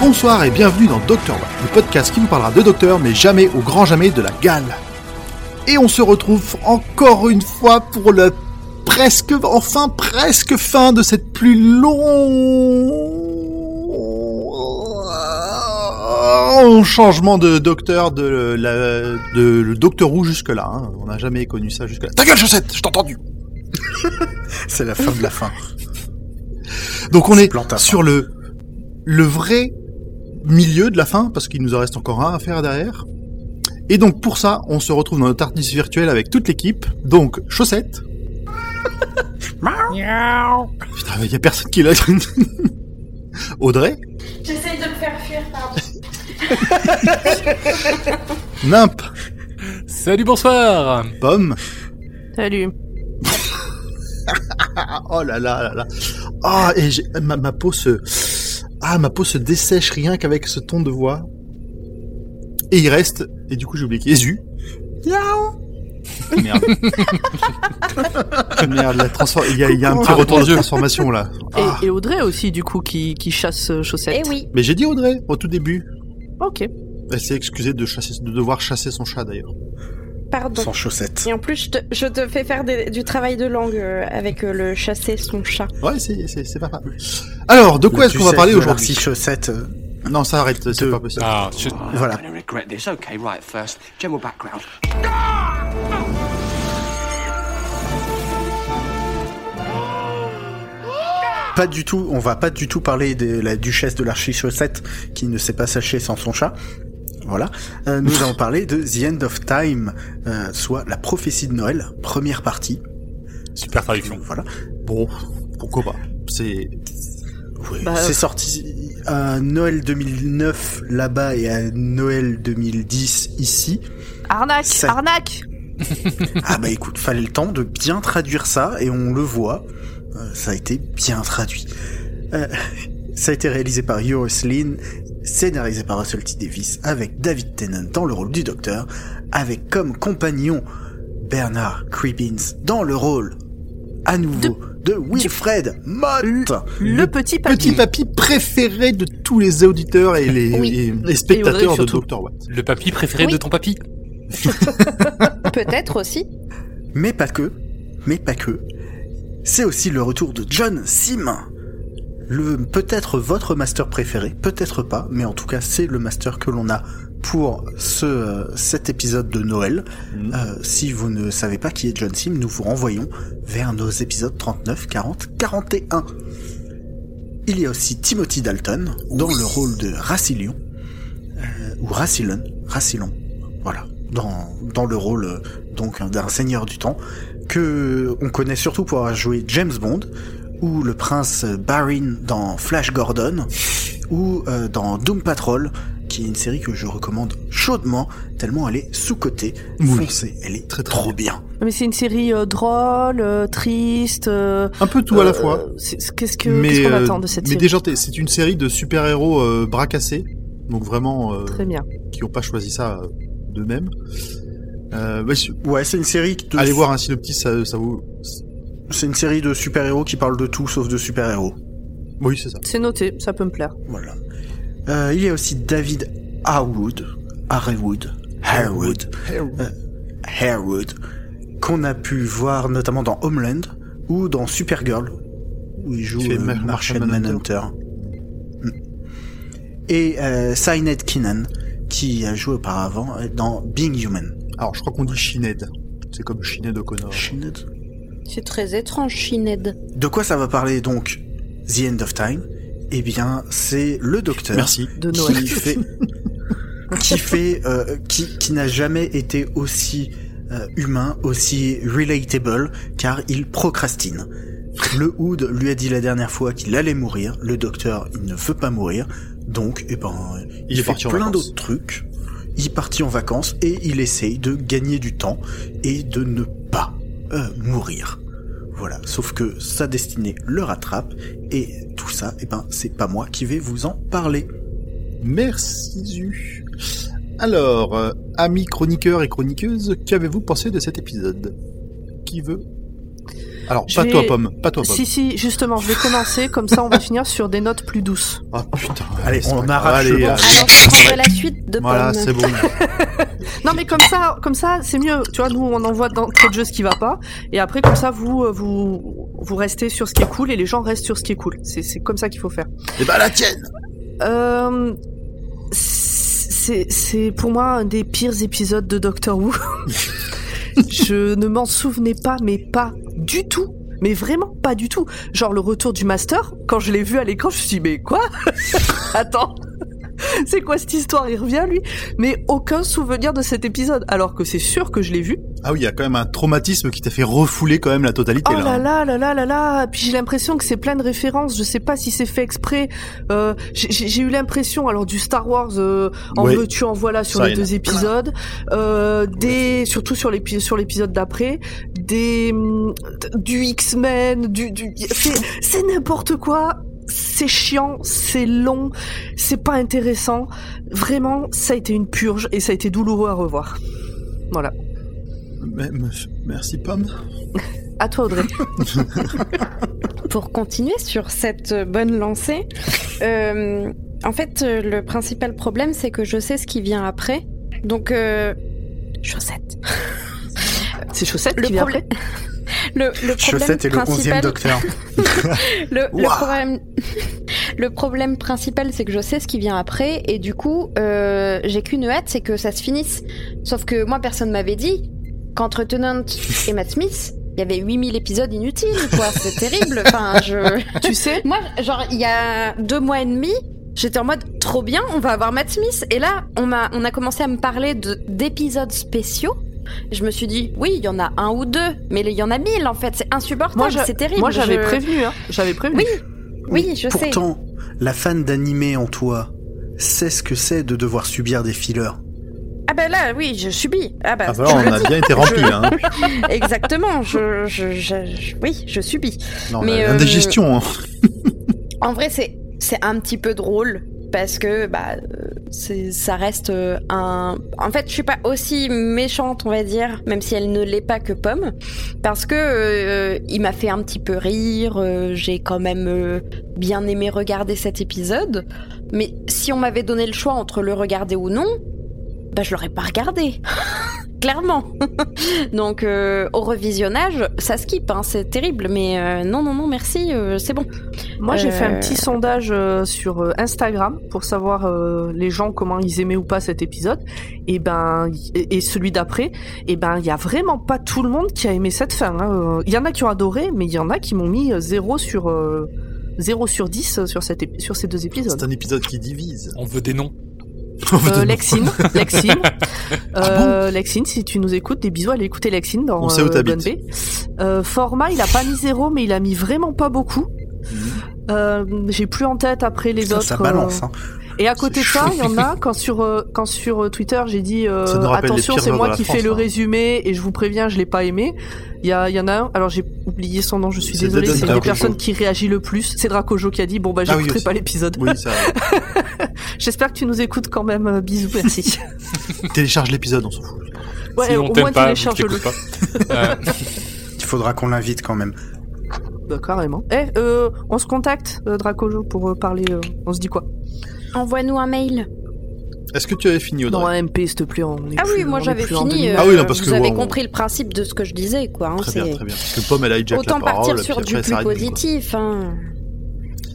Bonsoir et bienvenue dans Docteur Watt, le podcast qui nous parlera de docteur, mais jamais au grand jamais de la gale. Et on se retrouve encore une fois pour le presque, enfin presque fin de cette plus changement de docteur de la, de le Docteur Who jusque là. hein. On n'a jamais connu ça jusque là. Ta gueule chaussette, je t'ai entendu. C'est la fin de la fin. Donc on est sur le le vrai milieu de la fin parce qu'il nous en reste encore un à faire derrière. Et donc pour ça, on se retrouve dans notre artiste virtuel avec toute l'équipe. Donc chaussette. Putain, il y a personne qui l'a. Audrey, J'essaye de me faire. Nimp, Salut, bonsoir Pomme. Salut. Oh là là là là. Ah et ma, ma peau se ah ma peau se dessèche rien qu'avec ce ton de voix. Et il reste et du coup j'ai oublié Jésus. Merde. Merde, la transfor- il y a, il y a un petit Ah, retour de transformation là. Et, Ah. et Audrey aussi, du coup, qui, qui chasse euh, Chaussette. Eh oui. Mais j'ai dit Audrey au tout début. Ok. Elle s'est excusée de chasser, de devoir chasser son chat d'ailleurs. Pardon. Sans chaussettes. Et en plus, je te, je te fais faire des- du travail de langue euh, avec euh, le chasser son chat. Ouais, c'est c'est c'est pas mal. Alors, de quoi est-ce qu'on va parler aujourd'hui Si chaussettes. euh, Non, ça arrête, c'est pas possible. Ah, je- Voilà. Pas du tout, on va pas du tout parler de la duchesse de l'archi-chaussette qui ne sait pas sacher sans son chat. Voilà. Euh, nous allons parler de The End of Time, euh, soit la prophétie de Noël, première partie. super traduction. Voilà. Bon, pourquoi pas C'est Oui, Bah, c'est sorti à Noël 2009 là-bas et à Noël 2010 ici. Arnaque Ça- Arnaque Ah bah écoute, fallait le temps de bien traduire ça et on le voit, euh, ça a été bien traduit. Euh, ça a été réalisé par Yoris Lynn, scénarisé par Russell T. Davis, avec David Tennant dans le rôle du docteur, avec comme compagnon Bernard Cribbins dans le rôle à nouveau de, Wilfred Mott. Le petit papy. petit papy préféré de tous les auditeurs et les, Oui. et les Et Audrey spectateurs de. Dr. Watt. Le papy préféré Oui. de ton papy Peut-être aussi. Mais pas que, mais pas que. C'est aussi le retour de John Sim. Le, peut-être votre master préféré, peut-être pas, mais en tout cas c'est le master que l'on a pour ce, euh, cet épisode de Noël. Mhm. Euh, si vous ne savez pas qui est John Sim, nous vous renvoyons vers nos épisodes 39, 40, 41. Il y a aussi Timothy Dalton dans le rôle de Racilion, euh, ou Racilon, Racilon, voilà, dans, dans le rôle euh, donc d'un seigneur du temps que on connaît surtout pour avoir joué James Bond ou le prince Barin dans Flash Gordon ou euh, dans Doom Patrol qui est une série que je recommande chaudement tellement elle est sous-cotée, Oui. foncée, elle est Très, très trop bien. Mais c'est une série euh, drôle, euh, triste. euh, Un peu tout à la euh, fois. Qu'est-ce que- mais qu'est-ce qu'on euh, attend de cette mais série déjà, t'es- c'est une série de super-héros euh, bras cassés. Donc vraiment, euh, Très bien. qui n'ont pas choisi ça euh, d'eux-mêmes. Euh, ouais, su- Ouais, c'est une série de allez voir un synopsis, ça, ça vous... c'est une série de super-héros qui parle de tout sauf de super-héros. Oui, c'est ça. C'est noté, ça peut me plaire. Voilà. Euh, il y a aussi David Harwood, Harwood, Harwood, euh, Harwood, qu'on a pu voir notamment dans Homeland ou dans Supergirl, où il joue euh, Mar- Martian Manhunter. Mm. Et euh, Sinead Keenan, qui a joué auparavant dans Being Human. Alors, je crois qu'on dit Shined. C'est comme Shined O'Connor. Sinead. C'est très étrange, Shined. De quoi ça va parler donc The End of Time? Eh bien, c'est le docteur. Merci. De Noël. qui fait qui fait euh, qui qui n'a jamais été aussi euh, humain, aussi relatable, car il procrastine. Le Hood lui a dit la dernière fois qu'il allait mourir. Le docteur, il ne veut pas mourir. Donc, eh ben, Il il, est fait parti plein vacances. d'autres trucs. Il est parti en vacances et il essaye de gagner du temps et de ne pas euh, mourir. Voilà. Sauf que sa destinée le rattrape et tout ça, eh ben, c'est pas moi qui vais vous en parler. Merci Zu. Alors, euh, amis chroniqueurs et chroniqueuses, qu'avez-vous pensé de cet épisode? Qui veut Alors, Je pas vais- toi, Pomme, pas toi, Pomme. Si, si, justement, je vais commencer, comme ça on va finir sur des notes plus douces. Ah putain. Allez, on arrache Allez, le allez. bon. Alors, je prendrai la suite de Voilà, c'est bon. Non mais comme ça, comme ça, c'est mieux. Tu vois, nous on envoie d'entrée de jeu ce qui va pas, et après comme ça vous euh, vous vous restez sur ce qui est cool et les gens restent sur ce qui est cool. C'est c'est comme ça qu'il faut faire. Et bah la tienne Euh, c'est c'est pour moi un des pires épisodes de Doctor Who. Je ne m'en souvenais pas, mais pas du tout. Mais vraiment pas du tout. Genre le retour du master, quand je l'ai vu à l'écran, je me suis dit mais quoi Attends. C'est quoi cette histoire? Il revient lui? Mais aucun souvenir de cet épisode, alors que c'est sûr que je l'ai vu. Ah oui, il y a quand même un traumatisme qui t'a fait refouler quand même la totalité Oh là. là là là là là là Puis j'ai l'impression que c'est plein de références. Je sais pas si c'est fait exprès. Euh, j'ai- eu l'impression alors du Star Wars euh, en Oui. veux-tu en voilà sur Ça, les deux épisodes, euh, des surtout sur l'épisode sur l'épisode d'après, des hum, du X-Men, du, du c'est c'est n'importe quoi. C'est chiant, c'est long, c'est pas intéressant. Vraiment, ça a été une purge et ça a été douloureux à revoir. Voilà. Merci, Pomme. À toi Audrey. Pour continuer sur cette bonne lancée, euh, en fait, euh, le principal problème, c'est que je sais ce qui vient après. Donc, euh, chaussette. C'est chaussette Le qui vient problème, après. le, le problème Chaussette est le 11e principal, docteur. le, problème, le problème principal, c'est que je sais ce qui vient après, et du coup, euh, j'ai qu'une hâte, c'est que ça se finisse. Sauf que moi, personne m'avait dit qu'entre Tennant et Matt Smith, il y avait 8000 épisodes inutiles, quoi. C'est terrible. Enfin, je. Tu sais? Moi, genre, il y a deux mois et demi, j'étais en mode trop bien, on va avoir Matt Smith. Et là, on m'a, on a commencé à me parler de d'épisodes spéciaux. Je me suis dit, oui, il y en a un ou deux, mais il y en a mille en fait. C'est insupportable, c'est terrible. Moi, j'avais Je- prévenu, hein. J'avais prévenu. Oui, oui, je sais. Pourtant, la fan d'animé en toi sait ce que c'est de devoir subir des fillers. Ah bah là, oui, je subis. Ah bah, Ah bah on a bien été rempli. Hein. Exactement. Je, je, je- je- oui, je subis. Non, Mais, la- euh, L'indigestion. Hein. En vrai, c'est c'est un petit peu drôle parce que bah ça reste euh, un. En fait, je suis pas aussi méchante, on va dire, même si elle ne l'est pas que Pomme, parce que euh, il m'a fait un petit peu rire. euh, J'ai quand même euh, bien aimé regarder cet épisode, mais si on m'avait donné le choix entre le regarder ou non, bah je l'aurais pas regardé. Clairement. Donc euh, au revisionnage, ça skip, hein, c'est terrible, mais euh, non, non, non, merci, euh, c'est bon. Moi, j'ai fait un petit sondage euh, sur Instagram pour savoir euh, les gens comment ils aimaient ou pas cet épisode. Et ben, et, et celui d'après, et ben, il y a vraiment pas tout le monde qui a aimé cette fin. hein. Il y en a qui ont adoré, mais il y en a qui m'ont mis euh, 0 sur euh, 0 sur 10 sur cette sur ces deux épisodes. C'est un épisode qui divise. On veut des noms. Euh, Lexine, Lexine, Ah euh, Lexine, si tu nous écoutes, des bisous, allez écouter Lexine dans On sait où euh. Euh, format, il a pas mis zéro, mais il a mis vraiment pas beaucoup. Euh, J'ai plus en tête après les Ça, autres. ça balance. euh, Hein. Et à côté de ça, il y en a quand sur euh, quand sur euh, Twitter j'ai dit euh, attention c'est moi qui fais le hein. résumé et je vous préviens je l'ai pas aimé. Il y a il y en a un alors j'ai oublié son nom je suis désolée c'est une des personnes qui réagit le plus c'est Dracojo qui a dit bon bah Ah oui, j'écouterai pas l'épisode. Oui, ça. J'espère que tu nous écoutes quand même bisous merci. Télécharge l'épisode, on s'en fout. ouais si au moins télécharge-le. Il faudra qu'on l'invite quand même. Bah, carrément. Eh euh, on se contacte euh, Dracojo pour euh, parler euh, on se dit quoi? Envoie-nous un mail. Est-ce que tu avais fini, Audrey Dans un MP s'il te plaît on est Ah plus- oui, moi j'avais fini. 2000. euh, Ah oui, non, parce vous que, avez bon, compris le principe de ce que je disais, quoi. hein, Très bien, très bien. Parce que Pomme, elle a hijack Autant la parole, partir puis sur après, du plus positif. Hein.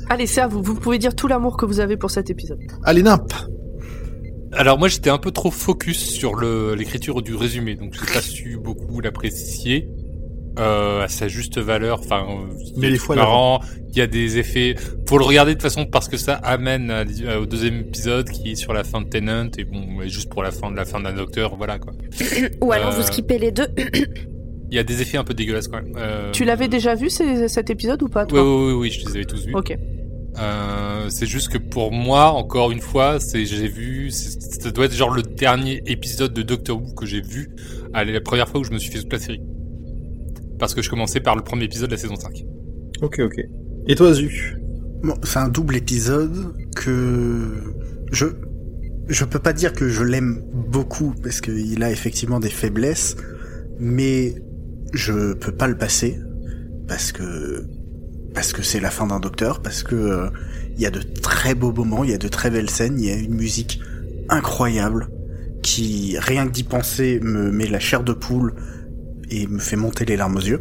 Allez c'est à vous vous pouvez dire tout l'amour que vous avez pour cet épisode. Allez, Nimp Alors moi j'étais un peu trop focus sur l'écriture du résumé, donc j'ai pas su beaucoup l'apprécier euh, à sa juste valeur. Enfin, euh, Mais c'est les fois marrant, il y a des effets. Faut le regarder de toute façon parce que ça amène à- à- au deuxième épisode qui est sur la fin de Tennant et bon, juste pour la fin de la fin d'un Docteur, voilà quoi. Ou alors Euh, vous skippez les deux. Il y a des effets un peu dégueulasses quand même. Euh, Tu l'avais déjà vu ces- cet épisode ou pas Oui, toi? Oui, oui, oui, je les avais tous vus. Ok. Euh, c'est juste que pour moi, encore une fois, c'est j'ai vu, c'est- ça doit être genre le dernier épisode de Doctor Who que j'ai vu, à la première fois où je me suis fait toute la série. Parce que je commençais par le premier épisode de la saison 5. Ok, ok. Et toi, Zu? Bon, c'est un double épisode que je je peux pas dire que je l'aime beaucoup parce qu'il a effectivement des faiblesses, mais je peux pas le passer parce que parce que c'est la fin d'un docteur, parce que euh, il y a de très beaux moments, il y a de très belles scènes, il y a une musique incroyable qui rien que d'y penser me met la chair de poule et me fait monter les larmes aux yeux.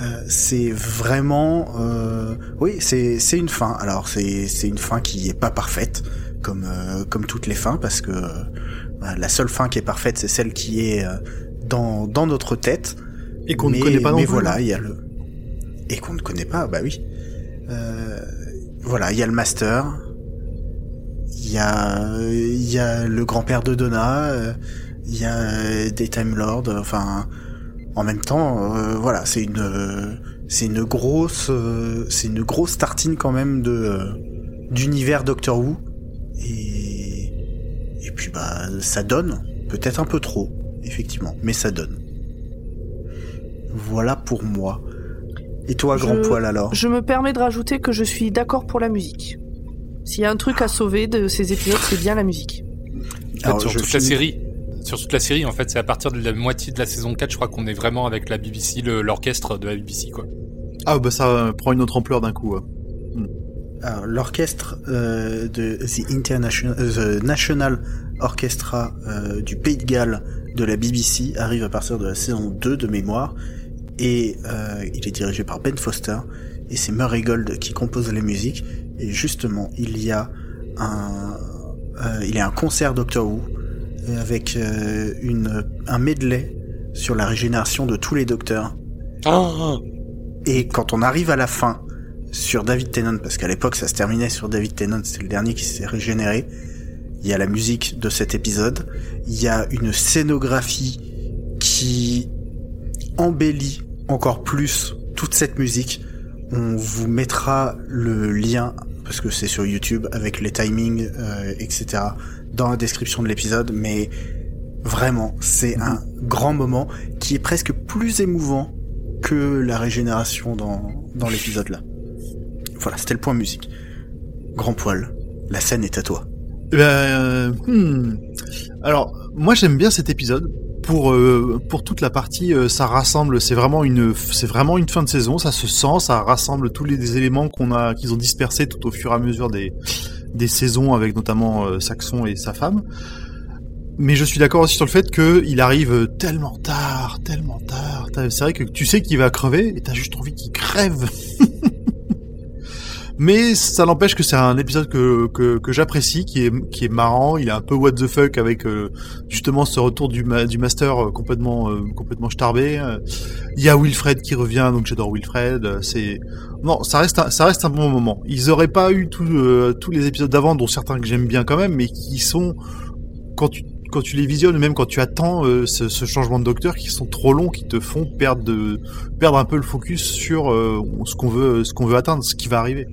Euh, c'est vraiment, euh, oui, c'est c'est une fin. Alors c'est c'est une fin qui est pas parfaite comme euh, comme toutes les fins parce que bah, la seule fin qui est parfaite c'est celle qui est dans dans notre tête et qu'on ne connaît pas non mais plus. voilà, il y a le et qu'on ne connaît pas, bah oui. voilà, il y a le master, il y a il y a le grand-père de Donna, il y a des Time Lords, enfin en même temps, euh, voilà, c'est une c'est une grosse euh, c'est une grosse tartine quand même de euh, d'univers Doctor Who et et puis bah ça donne peut-être un peu trop effectivement, mais ça donne. Voilà pour moi. Et toi, Je- grand poil alors? Je me permets de rajouter que je suis d'accord pour la musique. S'il y a un truc à sauver de ces épisodes, c'est bien la musique. En fait, Alors, sur je toute la série. Sur toute la série, en fait, c'est à partir de la moitié de la saison 4, je crois qu'on est vraiment avec la BBC, le- l'orchestre de la BBC, quoi. Ah bah ça euh, prend une autre ampleur d'un coup. ouais. Alors, l'orchestre euh, de The International, euh, The National Orchestra euh, du Pays de Galles de la BBC arrive à partir de la saison 2 de mémoire et euh, il est dirigé par Ben Foster et c'est Murray Gold qui compose les musiques et justement il y a un euh, il y a un concert Doctor Who avec euh, une un medley sur la régénération de tous les docteurs Ah et quand on arrive à la fin sur David Tennant, parce qu'à l'époque ça se terminait sur David Tennant, c'est le dernier qui s'est régénéré, il y a la musique de cet épisode, il y a une scénographie qui embellit encore plus toute cette musique. On vous mettra le lien, parce que c'est sur YouTube, avec les timings, euh, etc., dans la description de l'épisode, mais vraiment, c'est un grand moment qui est presque plus émouvant que la régénération dans, dans l'épisode là. Voilà, c'était le point musique. Grand poil, la scène est à toi. Eh ben, euh, hmm. Alors, moi j'aime bien cet épisode pour euh, pour toute la partie. euh, ça rassemble. C'est vraiment une c'est vraiment une fin de saison. Ça se sent. Ça rassemble tous les éléments qu'on a qu'ils ont dispersés tout au fur et à mesure des des saisons avec notamment euh, Saxon et sa femme. Mais je suis d'accord aussi sur le fait que il arrive tellement tard, tellement tard. C'est vrai que tu sais qu'il va crever et t'as juste envie qu'il crève. Mais ça n'empêche que c'est un épisode que, que, j'apprécie, qui est, qui est marrant. Il est un peu what the fuck avec euh, justement ce retour du, du master euh, complètement euh, complètement starbé. Il y a Wilfred qui revient, donc j'adore Wilfred. C'est non, ça reste un, ça reste un bon moment. Ils auraient pas eu tout, euh, tous les épisodes d'avant, dont certains que j'aime bien quand même, mais qui sont quand tu quand tu les visionnes, même quand tu attends euh, ce, ce changement de docteur, qui sont trop longs, qui te font perdre de perdre un peu le focus sur euh, ce qu'on veut ce qu'on veut atteindre, ce qui va arriver.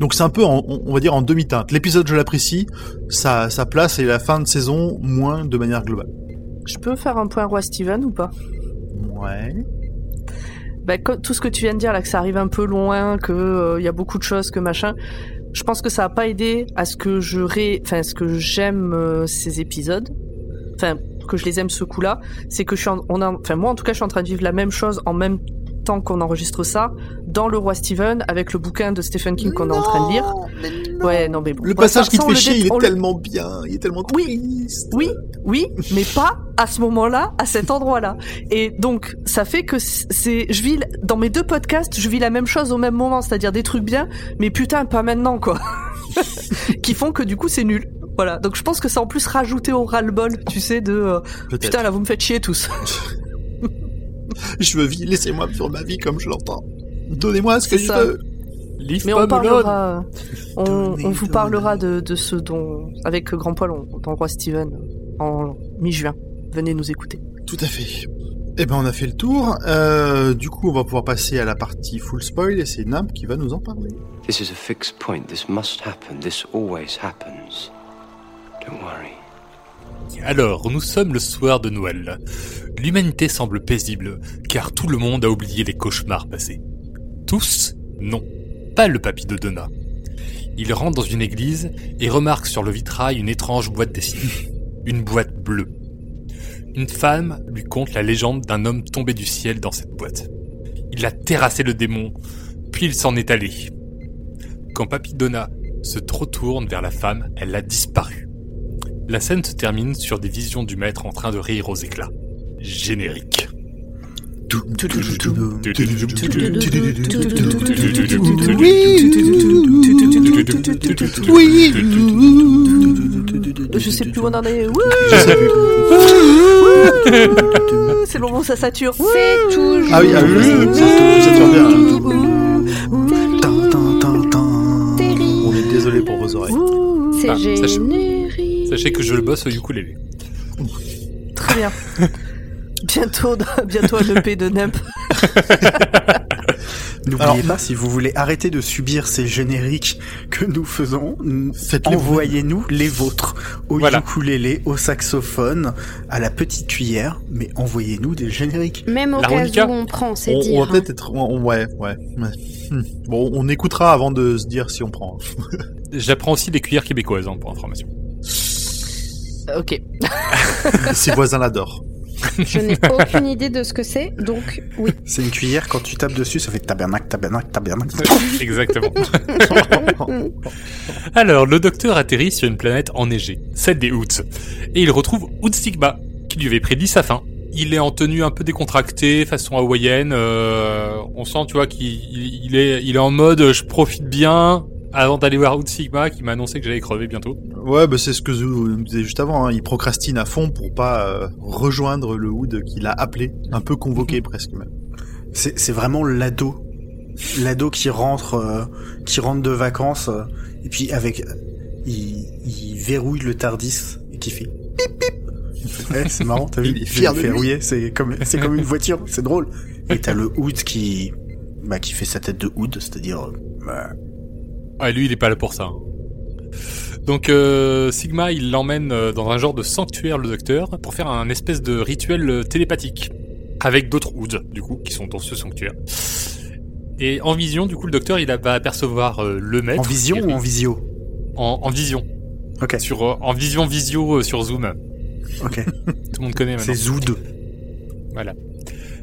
Donc c'est un peu, en- on va dire, en demi-teinte. L'épisode, je l'apprécie, sa, sa place et la fin de saison, moins de manière globale. Je peux faire un point roi Steven ou pas? Ouais. Bah, tout ce que tu viens de dire là, que ça arrive un peu loin, que euh, il y a beaucoup de choses, que machin. Je pense que ça a pas aidé à ce que je ré... enfin, ce que j'aime euh, ces épisodes. Enfin, que je les aime ce coup-là, c'est que je suis en... moi en tout cas, je suis en train de vivre la même chose en même temps qu'on enregistre ça dans le roi Steven avec le bouquin de Stephen King qu'on est en train de lire. Ouais, non mais bon. Le passage qui te fait chier, il est le- tellement bien, il est tellement Oui. triste. Oui, oui, mais pas à ce moment-là, à cet endroit-là. Et donc, ça fait que c'est, je vis dans mes deux podcasts, je vis la même chose au même moment, c'est-à-dire des trucs bien, mais putain, pas maintenant, quoi. qui font que du coup, c'est nul. Voilà. Donc, je pense que ça en plus rajouté au ras-le-bol, tu sais, de euh, putain, là, vous me faites chier tous. Je veux vivre, laissez-moi vivre ma vie comme je l'entends. Donnez-moi ce que C'est je ça. veux. Leave Mais on parlera, on, vous parlera de, de ce dont, avec Grand Poil, on, dans le roi Steven, en mi-juin. Venez nous écouter. Tout à fait. Eh ben, on a fait le tour. Euh, du coup, on va pouvoir passer à la partie full spoil et c'est Namp qui va nous en parler. This is a fixed point. This must happen. This always happens. Don't worry. Alors, nous sommes le soir de Noël. L'humanité semble paisible, car tout le monde a oublié les cauchemars passés. Tous Non, pas le papy de Donna. Il rentre dans une église et remarque sur le vitrail une étrange boîte dessinée. Une boîte bleue. Une femme lui conte la légende d'un homme tombé du ciel dans cette boîte. Il a terrassé le démon, puis il s'en est allé. Quand Papidona se retourne vers la femme, elle a disparu. La scène se termine sur des visions du maître en train de rire aux éclats. Générique. Oui Je sais plus où on en est. C'est le moment où ça sature. C'est toujours. Ah oui, ah oui, ça, tourne bien. tan. On est désolé pour vos oreilles. C'est Ah, générique. Sachez que je le bosse au ukulélé. Très bien. Bientôt, bientôt un EP de Nemp. N'oubliez pas, si vous voulez arrêter de subir ces génériques que nous faisons, envoyez-nous les vôtres. Au Voilà. ukulélé, au saxophone, à la petite cuillère, mais envoyez-nous des génériques. Même au cas où on prend, c'est On, dire. on va peut-être être. on- ouais, ouais. ouais. Hmm. Bon, on écoutera avant de se dire si on prend. J'apprends aussi des cuillères québécoises, hein, pour information. Ok. Ses voisins l'adorent. Je n'ai aucune idée de ce que c'est, donc oui. C'est une cuillère, quand tu tapes dessus, ça fait tabernacle, tabernacle, tabernacle. Exactement. Alors, le docteur atterrit sur une planète enneigée, celle des Hoots, et il retrouve Hoot Sigma, qui lui avait prédit sa fin. Il est en tenue un peu décontractée, façon hawaïenne. euh, on sent, tu vois, qu'il il- il est, il est en mode, je profite bien avant d'aller voir Hoot Sigma, qui m'a annoncé que j'allais crever bientôt. Ouais, bah c'est ce que Zou me disait juste avant. hein. Il procrastine à fond pour pas euh, rejoindre le Hood qu'il a appelé, un peu convoqué presque même. C'est c'est vraiment l'ado. L'ado qui rentre, euh, qui rentre de vacances, euh, et puis avec, il, il verrouille le Tardis, et qui fait pip pip. Ouais, c'est marrant, t'as vu? Il est fier de lui. verrouillé, c'est comme, c'est comme une voiture, c'est drôle. Et t'as le Hood qui, bah, qui fait sa tête de Hood, c'est-à-dire, bah, Ah, lui, il est pas là pour ça. Donc, euh, Sigma, il l'emmène euh, dans un genre de sanctuaire, le docteur, pour faire un espèce de rituel euh, télépathique. Avec d'autres Hoods, du coup, qui sont dans ce sanctuaire. Et en vision, du coup, le docteur, il va apercevoir euh, le maître. en vision qui- ou en visio? en, en vision. Ok, Sur, euh, en vision visio sur Zoom. ok. Tout le monde connaît maintenant. C'est Zoud. Voilà.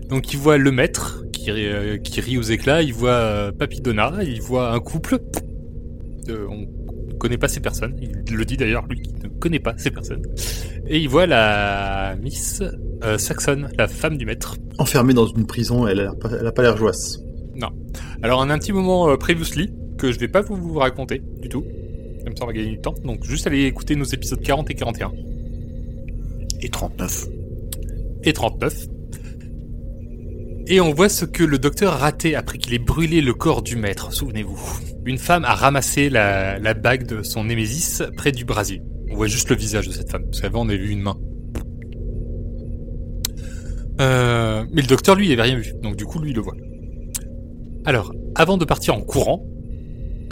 Donc il voit le maître qui, rit- qui rit aux éclats, il voit euh, Papidona, il voit un couple. Euh, on ne connaît pas ces personnes, il le dit d'ailleurs lui qui ne connaît pas ces personnes. Et il voit la Miss euh, Saxon, la femme du maître. Enfermé dans une prison, elle a pas, elle a pas l'air joyeuse. Alors un, un petit moment euh, previously que je vais pas vous, vous raconter du tout. Comme ça on va gagner du temps. Donc juste aller écouter nos épisodes 40 et 41 Et 39. et 39. Et on voit ce que le docteur a raté après qu'il ait brûlé le corps du maître, souvenez-vous. Une femme a ramassé la, bague de son némésis près du brasier. On voit juste le visage de cette femme, parce qu'avant on avait vu une main. Euh, mais le docteur, lui, il avait rien vu, donc du coup, lui, le voit. Alors, avant de partir en courant,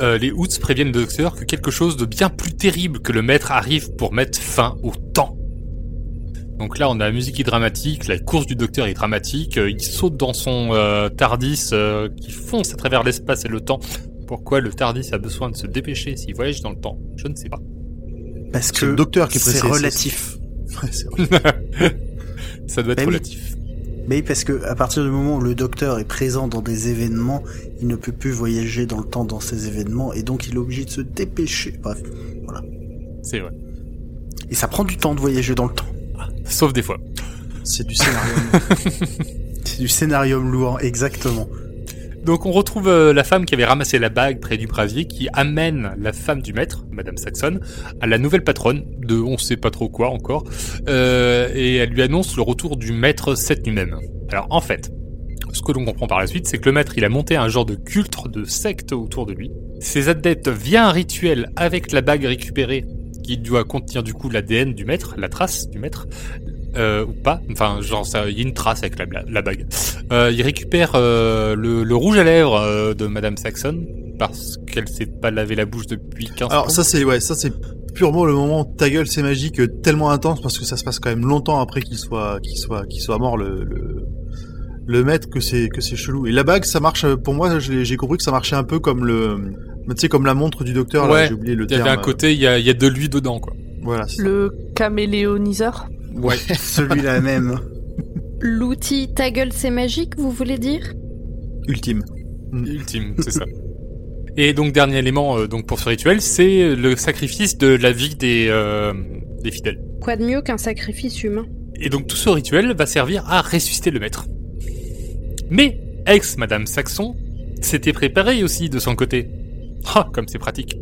euh, les Hoots préviennent le docteur que quelque chose de bien plus terrible que le maître arrive pour mettre fin au temps. Donc là, on a la musique est dramatique, la course du docteur est dramatique, euh, il saute dans son euh, Tardis euh, qui fonce à travers l'espace et le temps. Pourquoi le Tardis a besoin de se dépêcher s'il voyage dans le temps? Je ne sais pas. Parce que le docteur qui est c'est pressé, relatif. C'est vrai. Ça doit être oui. relatif. Mais oui, parce que à partir du moment où le docteur est présent dans des événements, il ne peut plus voyager dans le temps dans ces événements et donc il est obligé de se dépêcher. Bref, C'est vrai. et ça prend du temps de voyager dans le temps. Sauf des fois. C'est du scénario. C'est du scénarium lourd, exactement. Donc on retrouve euh, la femme qui avait ramassé la bague près du brasier qui amène la femme du maître, Madame Saxon, à la nouvelle patronne de on sait pas trop quoi encore, euh, et elle lui annonce le retour du maître cette nuit même. Alors en fait, ce que l'on comprend par la suite, c'est que le maître il a monté un genre de culte, de secte autour de lui. Ses adeptes via un rituel avec la bague récupérée qui doit contenir du coup l'ADN du maître, la trace du maître, euh, ou pas, enfin genre il y a une trace avec la, la bague. Euh, il récupère euh, le, le rouge à lèvres de Madame Saxon parce qu'elle s'est pas lavé la bouche depuis 15 Alors ça c'est ouais, ça c'est purement le moment où ta gueule c'est magique tellement intense parce que ça se passe quand même longtemps après qu'il soit qu'il soit qu'il soit mort le, le le maître que c'est que c'est chelou. Et la bague ça marche pour moi j'ai compris que ça marchait un peu comme le Mais tu sais, comme la montre du docteur, là, Ouais, j'ai oublié le Il y terme. avait un côté, il y a, il y a de lui dedans, quoi. Voilà. Le caméléoniseur Ouais. Celui-là même. L'outil ta gueule c'est magique, vous voulez dire? Ultime. Ultime, c'est ça. Et donc dernier élément euh, donc pour ce rituel, c'est le sacrifice de la vie des euh, des fidèles. Quoi de mieux qu'un sacrifice humain? Et donc tout ce rituel va servir à ressusciter le maître. Mais ex Madame Saxon s'était préparée aussi de son côté. Ah, comme c'est pratique.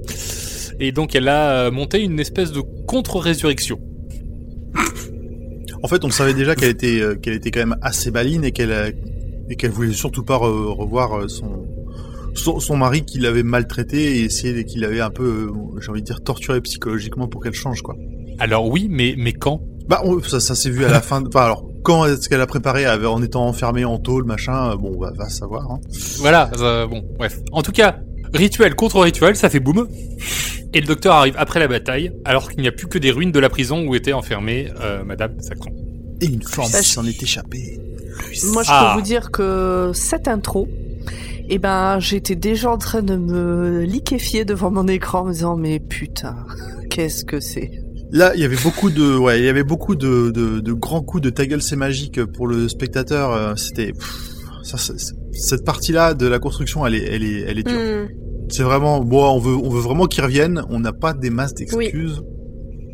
Et donc elle a euh, monté une espèce de contre-résurrection. En fait, on savait déjà qu'elle était, euh, qu'elle était quand même assez baline et qu'elle, euh, et qu'elle voulait surtout pas re- revoir son, son, son mari qui l'avait maltraité et essayer qu'il avait un peu, j'ai envie de dire, torturé psychologiquement pour qu'elle change, quoi. Alors oui, mais mais quand? Bah, on- ça, ça s'est vu à la fin. de- Enfin, alors, quand est-ce qu'elle a préparé en étant enfermée en tôle, machin, bon, bah, va savoir. Hein. Voilà, euh, bon, bref. En tout cas, rituel contre rituel, ça fait boum. Et le docteur arrive après la bataille, alors qu'il n'y a plus que des ruines de la prison où était enfermée euh, Madame Saxon. Et une je- s'en est échappée. Moi, je Ah. peux vous dire que cette intro, eh ben, j'étais déjà en train de me liquéfier devant mon écran en me disant, mais putain, qu'est-ce que c'est? Là, il y avait beaucoup de, ouais, il y avait beaucoup de, de, de grands coups de ta gueule, c'est magique pour le spectateur. euh, C'était, cette partie-là de la construction, elle est, elle est, elle est dure. Hmm. C'est vraiment, bon, on veut, on veut vraiment qu'il revienne. On n'a pas des masses d'excuses.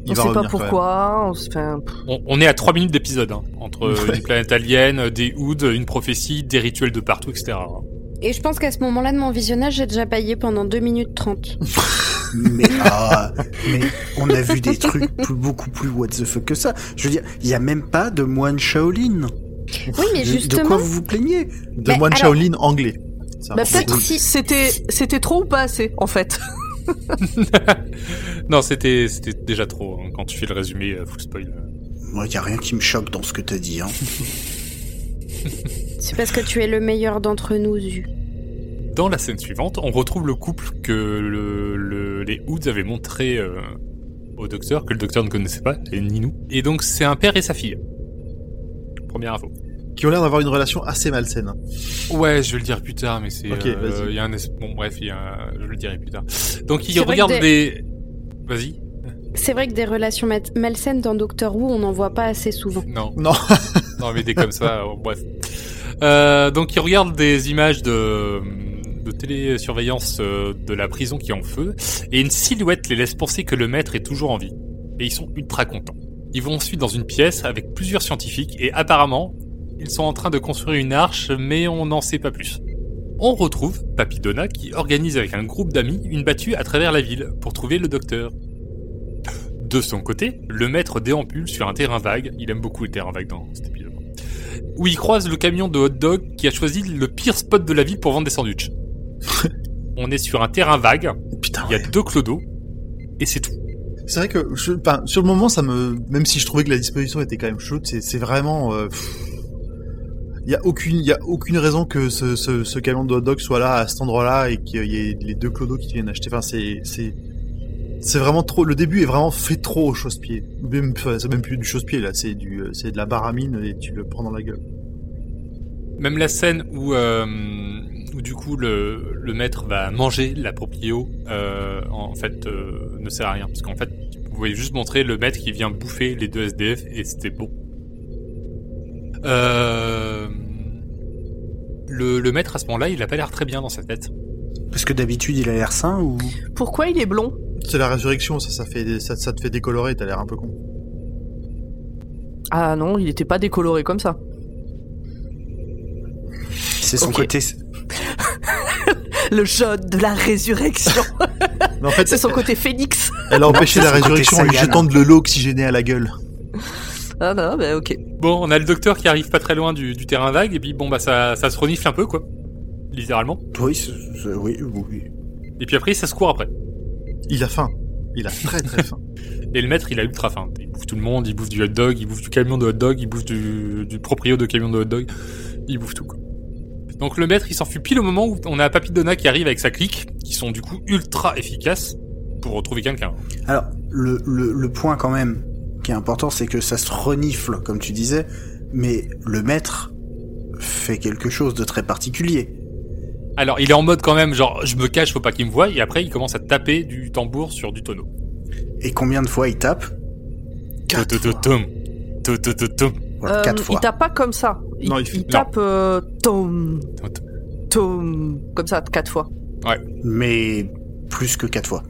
Il On va sait pas pourquoi, on se fait un... On, on est à 3 minutes d'épisode, hein, entre Ouais. une planète alien, des hoods, une prophétie, des rituels de partout, etc. Et je pense qu'à ce moment-là de mon visionnage, j'ai déjà baillé pendant 2 minutes 30. Mais, ah, mais on a vu des trucs plus- beaucoup plus what the fuck que ça. Je veux dire, il y a même pas de moine Shaolin. Oui, mais De- De justement, quoi vous vous plaignez? De moine alors- Shaolin anglais. C'est Bah, peut-être si- c'était, c'était trop ou pas assez, en fait. Non, c'était c'était déjà trop, hein, quand tu fais le résumé euh, full spoil. Moi, y a rien qui me choque dans ce que t'as dit. Hein. c'est parce que tu es le meilleur d'entre nous, Zu. Dans la scène suivante, on retrouve le couple que le, le- les hoods avaient montré euh, au docteur, que le docteur ne connaissait pas, et ni nous. Et donc c'est un père et sa fille. Première info. Qui ont l'air d'avoir une relation assez malsaine. Ouais, je vais le dire plus tard, mais c'est. Ok, euh, vas-y. Il y a un es- bon, bref, il y a un- je le dirai plus tard. Donc il C'est vrai regarde que des. Vas-y. C'est vrai que des relations mat- malsaines dans Doctor Who, on n'en voit pas assez souvent. Non. Non. non, mais des comme ça. euh, bref. Euh, donc il regarde des images de de télésurveillance euh, de la prison qui est en feu, et une silhouette les laisse penser que le maître est toujours en vie. Et ils sont ultra contents. Ils vont ensuite dans une pièce avec plusieurs scientifiques, et apparemment, ils sont en train de construire une arche, mais on n'en sait pas plus. On retrouve Papidona qui organise avec un groupe d'amis une battue à travers la ville pour trouver le docteur. De son côté, le maître déambule sur un terrain vague, il aime beaucoup les terrains vagues dans cet épisode, où il croise le camion de hot dog qui a choisi le pire spot de la ville pour vendre des sandwichs. On est sur un terrain vague, Putain. il y a deux clodos, et c'est tout. C'est vrai que je, sur le moment, ça me, même si je trouvais que la disposition était quand même chaude, c'est, c'est vraiment. euh, pff, Il y a aucune, y a aucune raison que ce, ce, camion de hot dog soit là à cet endroit-là et qu'il y ait les deux clodos qui viennent acheter. Enfin, c'est, c'est, vraiment trop. Le début est vraiment fait trop au chausse-pied. C'est même plus du chausse-pied là, euh, c'est de la baramine et tu le prends dans la gueule. Même la scène où, euh, où du coup le, le maître va manger la proprio, euh, en fait, ne sert à rien. Parce qu'en fait, vous voyez juste montrer le maître qui vient bouffer les deux SDF et c'était bon. Euh, le, le maître à ce moment-là, il a pas l'air très bien dans sa tête. Parce que d'habitude, il a l'air sain ou? Pourquoi il est blond? C'est la résurrection, ça, ça fait, ça, ça te fait décolorer. T'as l'air un peu con. Ah non, il était pas décoloré comme ça. c'est son côté Le jaune de la résurrection. Mais en fait, C'est son côté phénix. elle a empêché la résurrection en lui jetant de l'eau oxygénée à la gueule. Ah non, bah ok. Bon, on a le docteur qui arrive pas très loin du, du terrain vague et puis bon bah ça, ça se renifle un peu quoi, littéralement. Oui, c'est- c'est- oui, oui. Et puis après ça se court après. Il a faim. Il a très très faim. Et le maître, il a ultra faim. Il bouffe tout le monde, il bouffe du hot dog, il bouffe du camion de hot dog, il bouffe du, du proprio de camion de hot dog, il bouffe tout quoi. Donc le maître, il s'enfuit pile au moment où on a Papidona qui arrive avec sa clique, qui sont du coup ultra efficaces pour retrouver quelqu'un. Alors, le, le, le point quand même qui est important, c'est que ça se renifle, comme tu disais, mais le maître fait quelque chose de très particulier. Alors, il est en mode quand même, genre, je me cache, faut pas qu'il me voie, et après, il commence à taper du tambour sur du tonneau. Et combien de fois il tape? Quatre fois. Il tape pas comme ça. Il, Non, il fait- il tape euh, tom, tom, comme ça, quatre fois. Mais plus que quatre fois.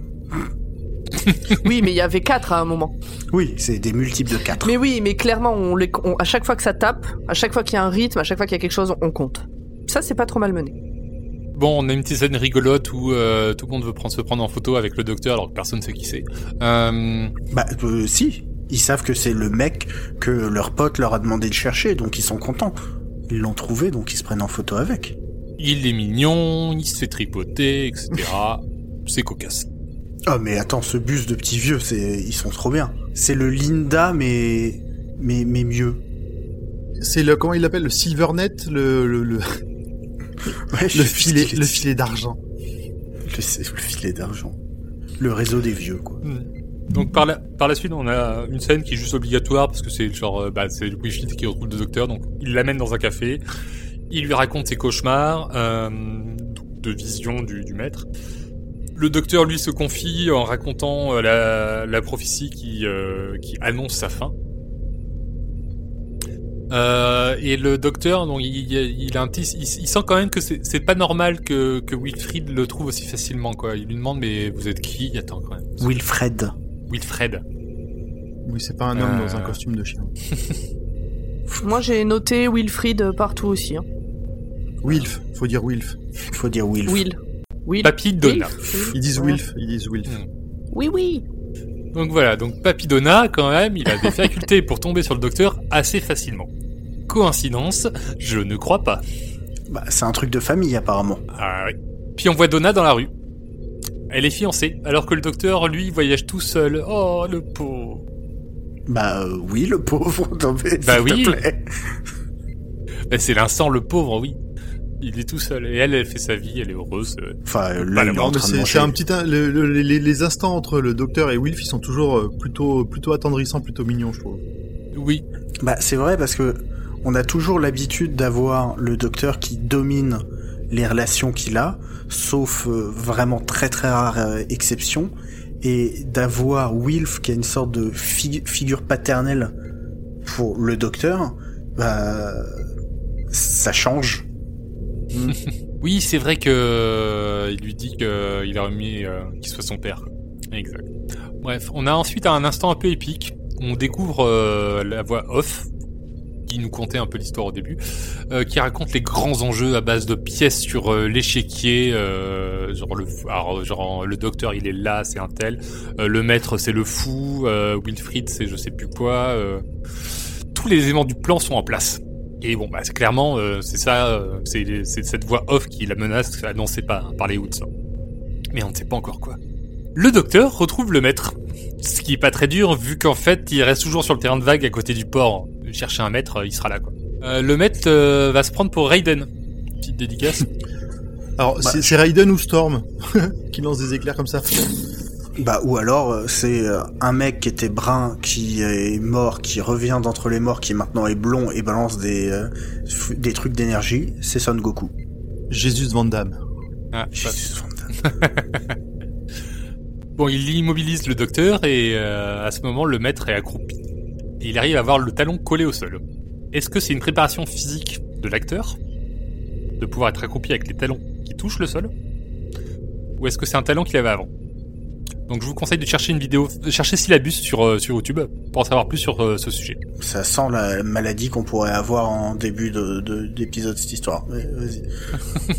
Oui, mais il y avait quatre à un moment. Oui, c'est des multiples de quatre. Mais oui, mais clairement, on les, on- à chaque fois que ça tape, à chaque fois qu'il y a un rythme, à chaque fois qu'il y a quelque chose, on compte. Ça, c'est pas trop mal mené. Bon, on a une petite scène rigolote où euh, tout le monde veut prendre, se prendre en photo avec le docteur alors que personne sait qui c'est. Euh, Bah, euh, si. Ils savent que c'est le mec que leur pote leur a demandé de chercher, donc ils sont contents. Ils l'ont trouvé, donc ils se prennent en photo avec. il est mignon, il se fait tripoter, etc. c'est cocasse. Oh, mais attends, ce bus de petits vieux, c'est, ils sont trop bien. C'est le Linda, mais, mais, mais mieux. C'est le comment il l'appelle le Silvernet, le le, le, Ouais, filet le filet d'argent. Le, filet d'argent. Le réseau des vieux, quoi. Donc par la, par la suite, on a une scène qui est juste obligatoire parce que c'est genre, euh, bah, c'est Wilfried qui retrouve le docteur, donc il l'amène dans un café, il lui raconte ses cauchemars euh, de vision du, du maître. Le docteur lui se confie en racontant euh, la, la prophétie qui, euh, qui annonce sa fin. Euh, et le docteur, donc il, il a un petit, il, il sent quand même que c'est pas normal que, que Wilfried le trouve aussi facilement quoi. Il lui demande mais vous êtes qui? Attends quand même. Wilfred. Wilfred. Oui, c'est pas un homme Euh. dans un costume de chien. Moi, j'ai noté Wilfried partout aussi. hein. Wilf, faut dire Wilf. Faut dire Wilf. Will. Will. Papy Donna. Wilf. Ils disent. Wilf, ils disent Wilf. Oui, oui. Donc voilà, donc Papy Donna, quand même, il a des facultés pour tomber sur le docteur assez facilement. Coïncidence Je ne crois pas. Bah, c'est un truc de famille, apparemment. Ah oui. Puis on voit Donna dans la rue. Elle est fiancée, alors que le docteur, lui, voyage tout seul. Oh, le pauvre. Bah, euh, oui, le pauvre. Mais, Bah s'il te oui. plaît. Ben, c'est l'instant, le pauvre, oui. Il est tout seul. Et elle, elle fait sa vie, elle est heureuse. euh. Enfin, est c'est un petit le- le- les, les instants entre le docteur et Wilf, ils sont toujours euh, plutôt plutôt attendrissants, plutôt mignons, je trouve. Oui. Bah, c'est vrai parce que on a toujours l'habitude d'avoir le docteur qui domine les relations qu'il a, sauf euh, vraiment très très rare euh, exception, et d'avoir Wilf qui a une sorte de fi- figure paternelle pour le docteur, bah, ça change. Oui, c'est vrai que euh, il lui dit qu'il a remis euh, qu'il soit son père. Exact. Bref, on a ensuite un instant un peu épique. On découvre euh, la voix off qui nous contait un peu l'histoire au début, euh, qui raconte les grands enjeux à base de pièces sur euh, l'échiquier, euh, genre le genre le docteur il est là, c'est un tel, euh, le maître c'est le fou, euh, Wilfried c'est je sais plus quoi, euh, tous les éléments du plan sont en place. Et bon, bah, c'est clairement, euh, c'est ça, euh, c'est cette voix off qui la menace annoncée par, par les Hoods. Mais on ne sait pas encore quoi. Le docteur retrouve le maître. Ce qui est pas très dur, vu qu'en fait, il reste toujours sur le terrain de vague à côté du port. Chercher un maître, il sera là, quoi. Euh, le maître euh, va se prendre pour Raiden. Petite dédicace. Alors, Bah, c'est Raiden ou Storm qui lance des éclairs comme ça. Bah ou alors euh, c'est euh, un mec qui était brun, qui est mort, qui revient d'entre les morts, qui maintenant est blond et balance des euh, des trucs d'énergie. C'est Son Goku. Jésus Van Damme. Ah, Jesus Van Damme. Bon, il immobilise le docteur et euh, à ce moment, le maître est accroupi. Et il arrive à avoir le talon collé au sol. Est-ce que c'est une préparation physique de l'acteur de pouvoir être accroupi avec les talons qui touchent le sol? Ou est-ce que c'est un talon qu'il avait avant? Donc je vous conseille de chercher une vidéo, de chercher Syllabus sur, euh, sur YouTube pour en savoir plus sur euh, ce sujet. Ça sent la maladie qu'on pourrait avoir en début de de- d'épisode cette histoire. Vas-y.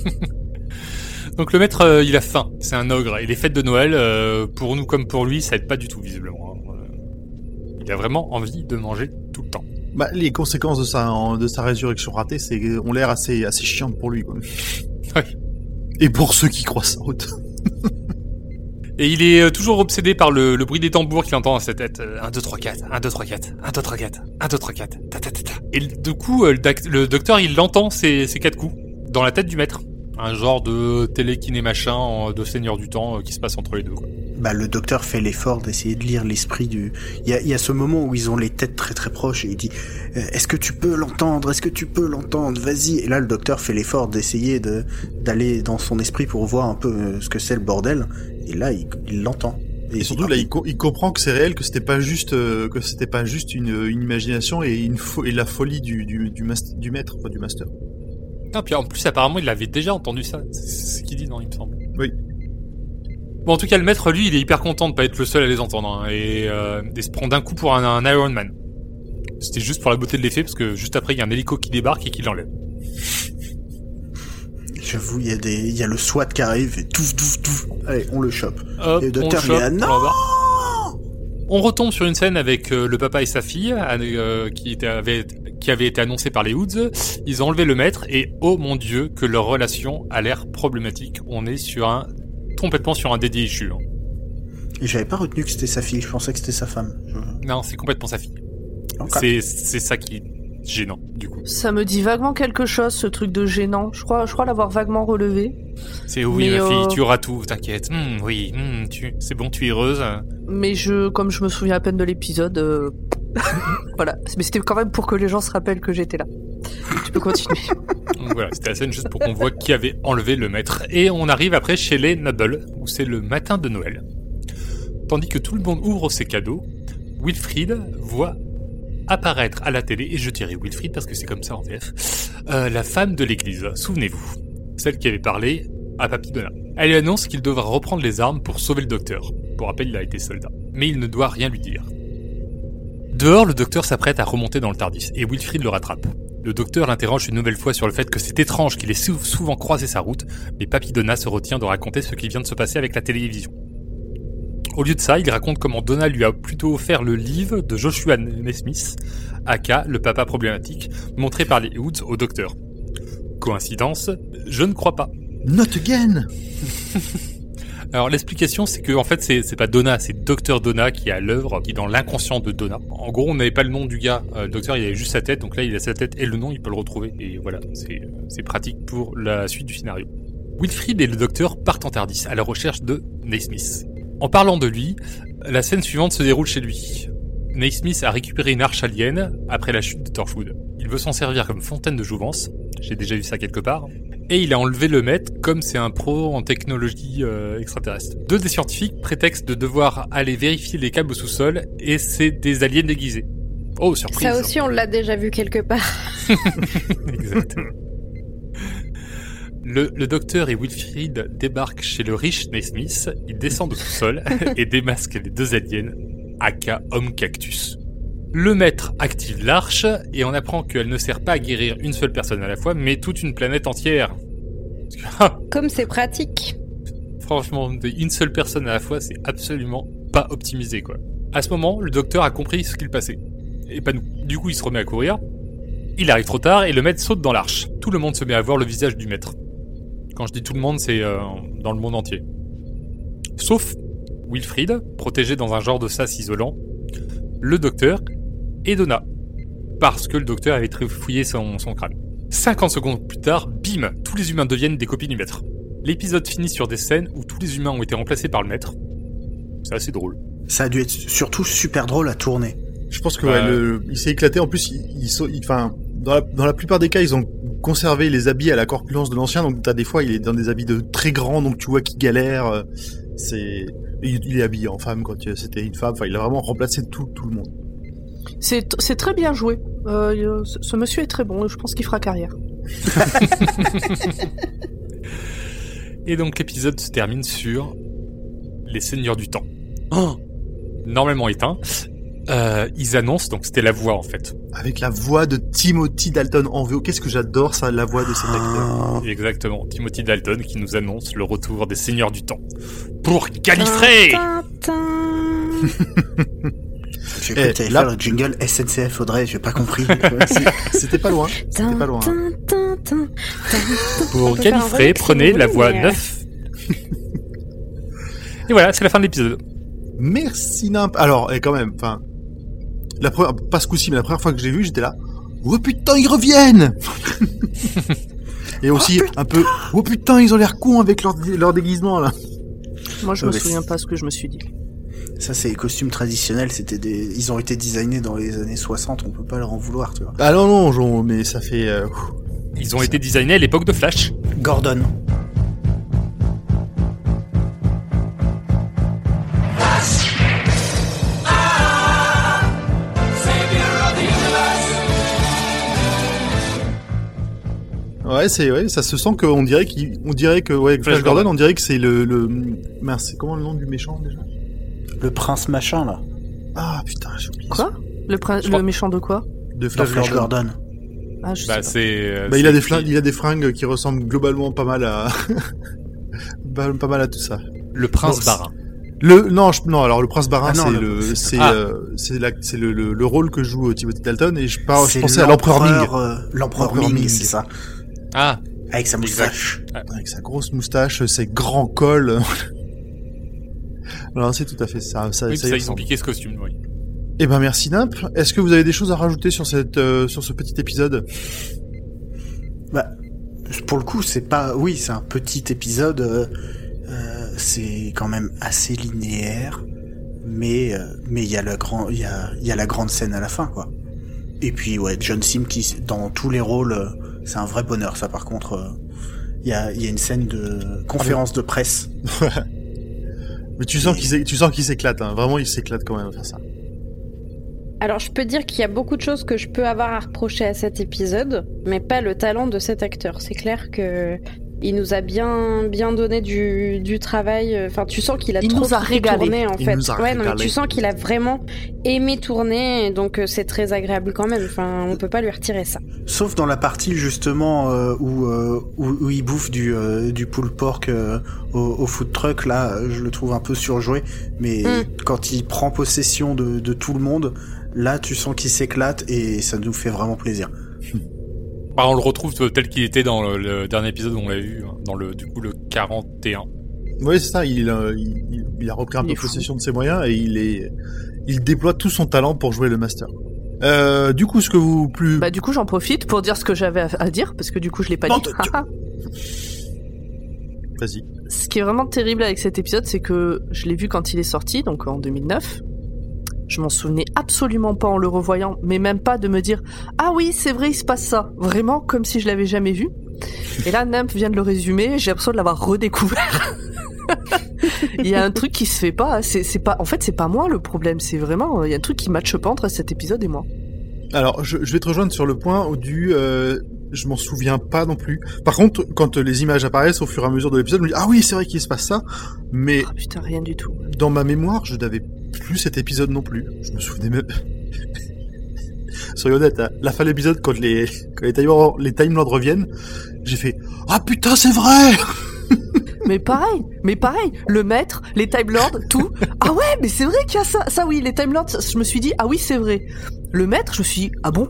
Donc le maître, euh, il a faim, c'est un ogre. Et les fêtes de Noël, euh, pour nous comme pour lui, ça aide pas du tout visiblement. hein. Il a vraiment envie de manger tout le temps. Bah, les conséquences de sa de sa résurrection ratée, c'est ont l'air assez assez chiantes pour lui, quoi. Ouais. Et pour ceux qui croient sa route. Et il est euh, toujours obsédé par le, bruit des tambours qu'il entend dans sa tête. Euh, 1, 2, 3, 4, 1, 2, 3, 4, 1, 2, 3, 4, 1, 2, 3, 4, ta ta ta ta. Et du coup, euh, le, doc- le docteur, il entend ces, ces quatre coups dans la tête du maître. Un genre de télékiné machin de seigneur du temps euh, qui se passe entre les deux. Bah, le docteur fait l'effort d'essayer de lire l'esprit du. Il y a, ce moment où ils ont les têtes très très proches et il dit Est-ce que tu peux l'entendre? Est-ce que tu peux l'entendre? Vas-y. Et là, le docteur fait l'effort d'essayer de d'aller dans son esprit pour voir un peu ce que c'est le bordel. Et là, il l'entend. Et surtout là, il, co- il comprend que c'est réel, que c'était pas juste, euh, que c'était pas juste une, une imagination et une fo- et la folie du du du, mas- du maître, enfin, du master. Non, puis en plus, apparemment, il avait déjà entendu ça. C'est ce qu'il dit, non, il me semble. Oui. Bon, en tout cas, le maître, lui, il est hyper content de pas être le seul à les entendre. hein, et, euh, et se prend d'un coup pour un, un Iron Man. C'était juste pour la beauté de l'effet, parce que juste après, il y a un hélico qui débarque et qui l'enlève. J'avoue, il y a des, il y a le SWAT qui arrive et touf touf touf. Allez, on le chope. Hop, Et le on chope, on non retombe sur une scène avec euh, le papa et sa fille, euh, qui, était, avait, qui avait été annoncée par les Hoods. Ils ont enlevé le maître et oh mon dieu que leur relation a l'air problématique. On est sur un complètement sur un dédié issue. hein. Et j'avais pas retenu que c'était sa fille. Je pensais que c'était sa femme. Je- Non, c'est complètement sa fille. C'est ça qui gênant du coup. Ça me dit vaguement quelque chose, ce truc de gênant. Je crois, je crois l'avoir vaguement relevé. C'est oui Mais, ma fille, euh, tu auras tout, t'inquiète. Hmm, oui, hmm, tu, c'est bon, tu es heureuse. Mais je, comme je me souviens à peine de l'épisode, euh, voilà. Mais c'était quand même pour que les gens se rappellent que j'étais là. Tu peux continuer. Donc voilà, c'était la scène juste pour qu'on voit qui avait enlevé le maître. Et on arrive après chez les Noble, où c'est le matin de Noël. Tandis que tout le monde ouvre ses cadeaux, Wilfried voit apparaître à la télé, et je dirais Wilfried parce que c'est comme ça en VF, euh, la femme de l'église, souvenez-vous, celle qui avait parlé à Papy Donna. Elle lui annonce qu'il devra reprendre les armes pour sauver le docteur. Pour rappel, il a été soldat. Mais il ne doit rien lui dire. Dehors, le docteur s'apprête à remonter dans le Tardis, et Wilfried le rattrape. Le docteur l'interroge une nouvelle fois sur le fait que c'est étrange qu'il ait sou- souvent croisé sa route, mais Papy Donna se retient de raconter ce qui vient de se passer avec la télévision. Au lieu de ça, il raconte comment Donna lui a plutôt offert le livre de Joshua Nesmith, aka le papa problématique, montré par les Hoods au docteur. Coïncidence Je ne crois pas. Not again. Alors l'explication c'est que en fait c'est pas Donna, c'est Docteur Donna qui est à l'œuvre, qui est dans l'inconscient de Donna. En gros on n'avait pas le nom du gars, Euh, le docteur il avait juste sa tête, donc là il a sa tête et le nom il peut le retrouver et voilà c'est c'est pratique pour la suite du scénario. Wilfried et le docteur partent en Tardis à la recherche de Naismith. En parlant de lui, la scène suivante se déroule chez lui. Naismith a récupéré une arche alien après la chute de Torchwood. Il veut s'en servir comme fontaine de jouvence, j'ai déjà vu ça quelque part, et il a enlevé le maître comme c'est un pro en technologie euh, extraterrestre. Deux des scientifiques prétextent de devoir aller vérifier les câbles au sous-sol et c'est des aliens déguisés. Oh, surprise Ça aussi, on l'a déjà vu quelque part. Exactement. Le, le docteur et Wilfried débarquent chez le riche Naismith, ils descendent au sous-sol et démasquent les deux aliens, aka Homme Cactus. Le maître active l'arche et on apprend qu'elle ne sert pas à guérir une seule personne à la fois, mais toute une planète entière. Comme c'est pratique. Franchement, une seule personne à la fois, c'est absolument pas optimisé, quoi. À ce moment, le docteur a compris ce qu'il passait. Et pas nous. Du coup, il se remet à courir. Il arrive trop tard et le maître saute dans l'arche. Tout le monde se met à voir le visage du maître. Quand je dis tout le monde, c'est euh, dans le monde entier. Sauf Wilfried, protégé dans un genre de sas isolant, le docteur et Donna. Parce que le docteur avait fouillé son, son crâne. 50 secondes plus tard, bim, tous les humains deviennent des copies du maître. L'épisode finit sur des scènes où tous les humains ont été remplacés par le maître. C'est assez drôle. Ça a dû être surtout super drôle à tourner. Je pense que ouais, le- il s'est éclaté. En plus, il, il sau- il- enfin, dans la, dans la plupart des cas, ils ont conservé les habits à la corpulence de l'ancien. Donc, t'as des fois, il est dans des habits de très grands, donc tu vois qu'il galère. euh, C'est, il, il est habillé en femme quand c'était une femme. Enfin, il a vraiment remplacé tout, tout le monde. C'est c'est très bien joué. Euh, ce, ce monsieur est très bon et je pense qu'il fera carrière. Et donc l'épisode se termine sur les seigneurs du temps. Oh Normalement éteint. Euh, ils annoncent, donc c'était la voix en fait. Avec la voix de Timothy Dalton en VO. Qu'est-ce que j'adore ça, la voix de cet acteur. Ah, Exactement, Timothy Dalton qui nous annonce le retour des seigneurs du temps. Pour tin. J'ai cru que t'allais là- faire le jingle SNCF Audrey, j'ai pas compris. C'était pas loin. C'était pas loin. tin. Pour remix, prenez la voix mais, euh, 9. Et voilà, c'est la fin de l'épisode. Merci Nimp. Alors, et quand même, enfin, la première, pas ce coup-ci, mais la première fois que j'ai vu, j'étais là. Oh putain, ils reviennent Et aussi un peu. Oh putain, ils ont l'air cons avec leur, leur déguisement là. Moi, je Ouais, me mais souviens pas ce que je me suis dit. Ça, c'est les costumes traditionnels. C'était des, ils ont été designés dans les années 60. On peut pas leur en vouloir, tu vois. Ah non, non, Jean, mais ça fait... euh. Ils ont été designés à l'époque de Flash. Gordon. Ouais, c'est ouais, ça se sent qu'on dirait qu'il, on dirait que ouais, Flash, Flash Gordon, Gordon. on dirait que c'est le, le, mince, c'est comment le nom du méchant déjà? Le prince machin, là. Ah putain, j'ai oublié. Quoi? le, prin- Je crois- le méchant de quoi? De Flash, Flash Gordon. Gordon. Ah, je sais Bah, pas. c'est. euh, Bah, il a des flingues, il a des fringues qui ressemblent globalement pas mal à, pas, pas mal à tout ça. Le prince Barin. Le non, je- non, alors le prince Barin, Ah c'est le- le, c'est Ah. euh, c'est la- c'est le, le, le rôle que joue euh, Timothy Dalton et je, par, je pensais à l'empereur Ming euh, L'empereur L'empereur Ming, Ming. c'est ça. Ah, Avec sa moustache. avec sa grosse moustache, ses grands cols. Alors c'est tout à fait ça. ça, oui, ça y ça, ils ont piqué ce costume, oui. Eh ben merci Nimp. Est-ce que vous avez des choses à rajouter sur cette euh, sur ce petit épisode? Bah, pour le coup, c'est pas. Oui, c'est un petit épisode. euh, euh, c'est quand même assez linéaire, mais euh, mais il y a grand, il y a y a la grande scène à la fin, quoi. Et puis ouais, John Sim qui dans tous les rôles, euh, c'est un vrai bonheur. Ça, par contre, euh, il y a il y a une scène de conférence de presse. Mais tu sens qu'il s'é- tu sens qu'il s'éclate. Hein. Vraiment, il s'éclate quand même à faire ça. Alors, je peux dire qu'il y a beaucoup de choses que je peux avoir à reprocher à cet épisode, mais pas le talent de cet acteur. C'est clair que il nous a bien, bien donné du, du travail. Enfin, tu sens qu'il a Il trop nous a kiffé régalé. tourner, en Il fait. nous a ouais, non, mais tu sens qu'il a vraiment aimé tourner, donc euh, c'est très agréable quand même. Enfin, on peut pas lui retirer ça. Sauf dans la partie justement euh, où, euh, où où il bouffe du euh, du pulled pork euh, au, au food truck là, je le trouve un peu surjoué. Mais Mm. quand il prend possession de, de tout le monde, là tu sens qu'il s'éclate et ça nous fait vraiment plaisir. Bah, on le retrouve tel qu'il était dans le, le dernier épisode où on l'a vu, hein, dans le du coup le 41. Oui, c'est ça. Il, euh, il, il- a repris un peu possession de ses moyens et il est, il déploie tout son talent pour jouer le master. Euh, du coup, ce que vous plus, Bah du coup j'en profite pour dire ce que j'avais à, dire parce que du coup je l'ai pas Non, dit. vas-y. Ce qui est vraiment terrible avec cet épisode, c'est que je l'ai vu quand il est sorti, donc en 2009. Je m'en souvenais absolument pas en le revoyant, mais même pas de me dire ah oui c'est vrai il se passe ça, vraiment comme si je l'avais jamais vu. Et là Nemp vient de le résumer, j'ai l'impression de l'avoir redécouvert. il y a un truc qui se fait pas, c'est c'est pas en fait c'est pas moi le problème, c'est vraiment il y a un truc qui matche pas entre cet épisode et moi. Alors, je, je vais te rejoindre sur le point du, euh, je m'en souviens pas non plus. Par contre, quand les images apparaissent au fur et à mesure de l'épisode, je me dis ah oui, c'est vrai qu'il se passe ça. Mais Ah putain rien du tout. dans ma mémoire, je n'avais plus cet épisode non plus. Je me souvenais même. Soyons honnêtes, à la fin de l'épisode, quand les, quand les Time Lords, les Time Lords reviennent, j'ai fait ah putain c'est vrai. Mais pareil, mais pareil, le maître, les Time Lords, tout. Ah ouais, mais c'est vrai qu'il y a ça. Ça oui, les Time Lords, je me suis dit, ah oui, c'est vrai. Le maître, je me suis dit, ah bon?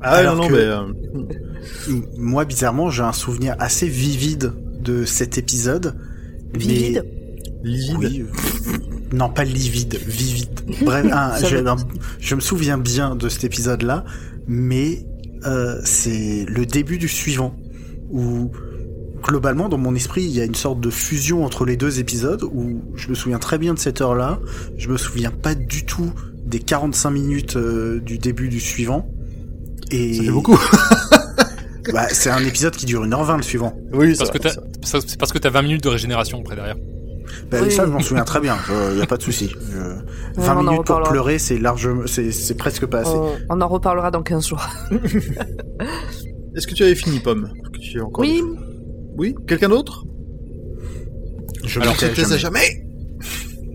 Ah Alors non mais euh, Moi bizarrement j'ai un souvenir assez vivide de cet épisode. mais- Vivide? Livide. Oui. euh, non, pas livide, vivide. Bref, un- je, veut- un- je me souviens bien de cet épisode-là, mais euh, c'est le début du suivant, où globalement, dans mon esprit, il y a une sorte de fusion entre les deux épisodes, où je me souviens très bien de cette heure-là, je me souviens pas du tout des 45 minutes euh, du début du suivant. Et Ça fait beaucoup. Bah, c'est un épisode qui dure 1h20 le suivant. oui, Parce ça- que t'as, c'est parce que t'as 20 minutes de régénération après derrière. Bah, Oui. Ça, je m'en souviens très bien. Il y a pas de souci. Je- 20 on en minutes pour pleurer, c'est largement, c'est, c'est presque pas assez. on, on en reparlera dans 15 jours. Est-ce que tu avais fini, Pomme? Est-ce que tu as encore Oui, Oui? Quelqu'un d'autre? Je Alors, C'était ça jamais. jamais.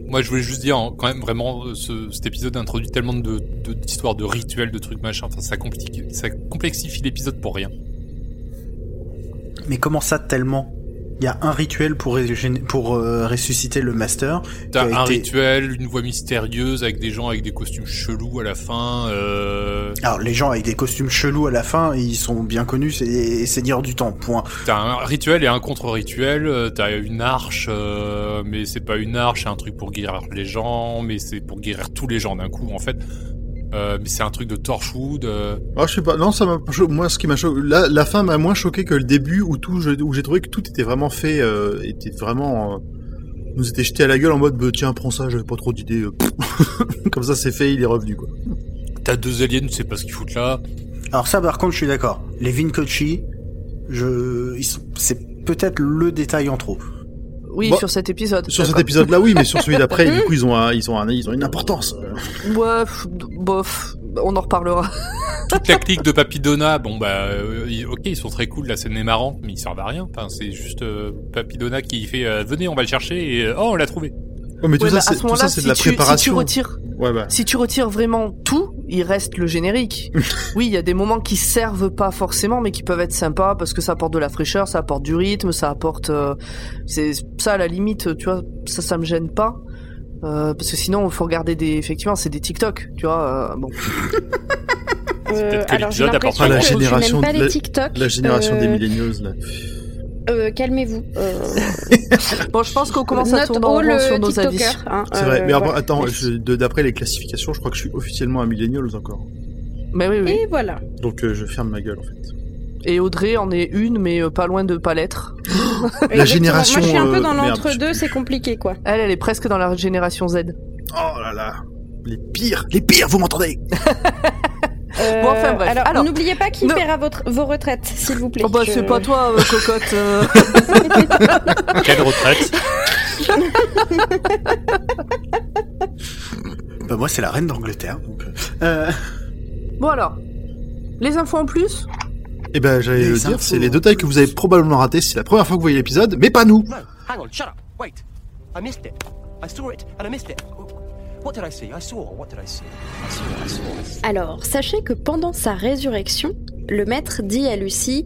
Moi, je voulais juste dire, hein, quand même, vraiment, euh, ce, cet épisode introduit tellement de, de- d'histoires, de rituels, de trucs machin. Enfin, ça complexifie, ça complexifie l'épisode pour rien. Mais comment ça tellement? Il y a un rituel pour, régéné- pour euh, ressusciter le master. T'as un été- rituel, une voix mystérieuse avec des gens avec des costumes chelous à la fin. Euh... Alors les gens avec des costumes chelous à la fin, ils sont bien connus, c'est seigneurs du temps. Point. T'as un rituel et un contre-rituel. euh, T'as une arche, euh, mais c'est pas une arche, c'est un truc pour guérir les gens, mais c'est pour guérir tous les gens d'un coup. En fait, Euh, mais c'est un truc de Torchwood. euh, Ah, je sais pas. Non, ça m'a. Moi, ce qui m'a choqué, la, la fin m'a moins choqué que le début où tout, où j'ai trouvé que tout était vraiment fait, euh, était vraiment, euh, nous était jeté à la gueule en mode, bah, tiens, prends ça, j'avais pas trop d'idées. euh, Comme ça, c'est fait, il est revenu quoi. T'as deux aliens, tu sais pas ce qu'ils foutent là. Alors ça, par contre, je suis d'accord. Les Vincochi, je, ils sont- c'est peut-être le détail en trop. Oui, Bon, sur cet épisode. Sur cet épisode-là, oui, mais sur celui d'après, du coup, ils ont, un- ils ont, un- ils ont une importance. Ouais, pff, bof, on en reparlera. Toute la clique de Papidona, bon bah, euh, ok, ils sont très cool, la scène est marrante, mais ils servent à rien. Enfin, c'est juste euh, Papidona qui fait euh, venez, on va le chercher et euh, oh, on l'a trouvé. Ouais, mais tout Ouais, ça, bah, à c'est, ce moment-là, si, de la tu- si tu préparation. retires Ouais, bah. Si tu retires vraiment tout, il reste le générique. oui, il y a des moments qui servent pas forcément, mais qui peuvent être sympas parce que ça apporte de la fraîcheur, ça apporte du rythme, ça apporte. euh, c'est ça à la limite, tu vois, ça, ça me gêne pas. Euh, parce que sinon, il faut regarder des. Effectivement, c'est des TikTok, tu vois. euh, bon. Euh, peut-être que alors j'ai l'épisode apporte l'impression pas la génération pas les TikTok. La génération Euh, des millennials, là. Euh, Calmez-vous. Euh, Bon, je pense qu'on commence à tourner en all, rond euh, sur nos avis. Hein, C'est vrai. euh, Mais voilà. attends, d'après les classifications, je crois que je suis officiellement un millennials encore. Mais oui, oui. Et voilà. Donc, euh, je ferme ma gueule, en fait. Et Audrey en est une, mais euh, pas loin de pas l'être. Exactement. génération, Moi, je suis un peu euh, dans l'entre-deux, c'est compliqué, quoi. Elle, elle est presque dans la génération Z. Oh là là. Les pires, les pires, vous m'entendez? Euh, Bon, enfin, bref. Alors, Alors, n'oubliez pas qui paiera votre, vos retraites, s'il vous plaît. Oh bah, Je- c'est pas toi, euh, cocotte. euh. Quelle retraite? Bah moi, c'est la reine d'Angleterre. Donc, euh, Bon alors, les infos en plus? Eh ben, j'allais le dire, c'est les deux tailles que vous avez probablement raté. C'est la première fois que vous voyez l'épisode, mais pas nous. No, hang on, shut up. Wait. I missed it. I saw it and I missed it. Alors, sachez que pendant sa résurrection, le maître dit à Lucie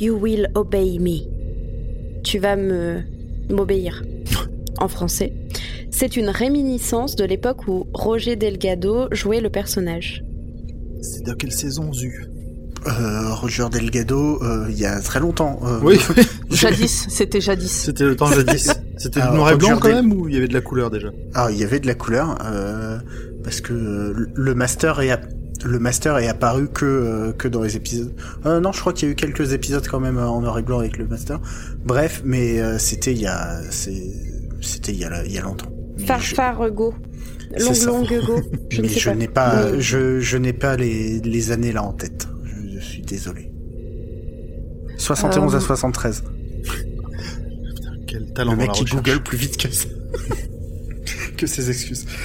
You will obey me. Tu vas me m'obéir. en français. C'est une réminiscence de l'époque où Roger Delgado jouait le personnage. C'est dans quelle saison, Zu? Euh, Roger Delgado, euh, il y a très longtemps. euh, Oui, Jadis, c'était jadis. c'était le temps jadis. C'était du Alors, noir et blanc quand même ou il y avait de la couleur déjà Ah, il y avait de la couleur euh, parce que le master est app- le master est apparu que euh, que dans les épisodes. Euh, non, je crois qu'il y a eu quelques épisodes quand même en noir et blanc avec le master. Bref, mais euh, c'était il y a c'était il y a il y a longtemps. Farfarego. C'est Long long go. Je mais je n'ai pas Oui. je je n'ai pas les les années là en tête. Je, je suis désolé. 71 Euh, à 73. Quel talent Le mec qui google plus vite que ça. que ses excuses.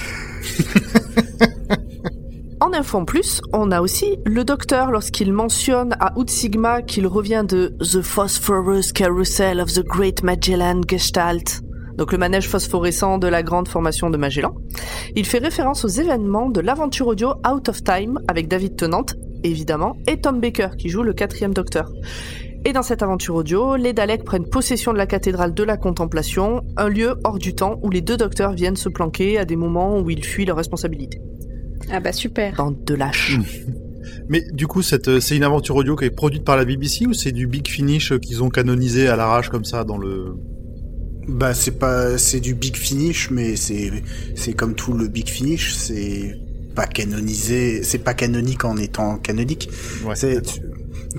En info en plus, on a aussi le docteur lorsqu'il mentionne à Out Sigma qu'il revient de The Phosphorus Carousel of the Great Magellan Gestalt, donc le manège phosphorescent de la grande formation de Magellan. Il fait référence aux événements de l'aventure audio Out of Time avec David Tennant, évidemment, et Tom Baker qui joue le quatrième docteur. Et dans cette aventure audio, les Daleks prennent possession de la cathédrale de la contemplation, un lieu hors du temps où les deux docteurs viennent se planquer à des moments où ils fuient leurs responsabilités. Ah bah super. Bande de lâches. Mais du coup, cette, euh, c'est une aventure audio qui est produite par la BBC ou c'est du Big Finish euh, qu'ils ont canonisé à l'arrache comme ça dans le... Bah c'est pas c'est du big finish mais c'est c'est comme tout le big finish c'est pas canonisé c'est pas canonique en étant canonique Ouais, c'est.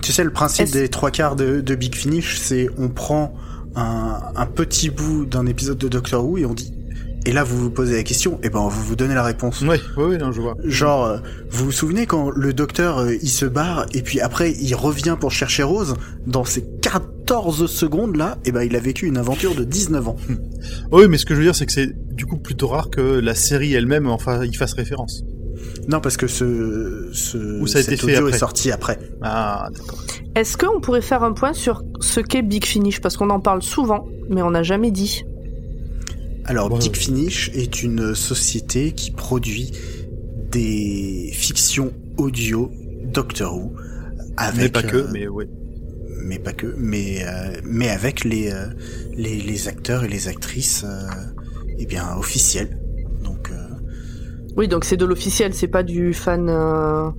Tu, sais le principe des trois quarts de, de big finish c'est on prend un, un petit bout d'un épisode de Doctor Who et on dit et là vous vous posez la question et ben on va vous donner la réponse ouais, ouais, non, je vois. Genre, euh, vous vous souvenez quand le docteur euh, il se barre et puis après il revient pour chercher Rose? Dans ces 14 secondes là, et ben il a vécu une aventure de 19 ans. Oui, mais ce que je veux dire, c'est que c'est du coup plutôt rare que la série elle-même enfin, y fasse référence. Non, parce que ce, ce Ou ça a été cet fait audio après. est sorti après. Ah, d'accord. Est-ce qu'on pourrait faire un point sur ce qu'est Big Finish? Parce qu'on en parle souvent, mais on n'a jamais dit. Alors, Ouais. Big Finish est une société qui produit des fictions audio Doctor Who avec mais pas que, euh, mais ouais. mais pas que, mais euh, mais avec les, euh, les les acteurs et les actrices euh, eh bien officiels. Oui, donc c'est de l'officiel, c'est pas du fan. euh,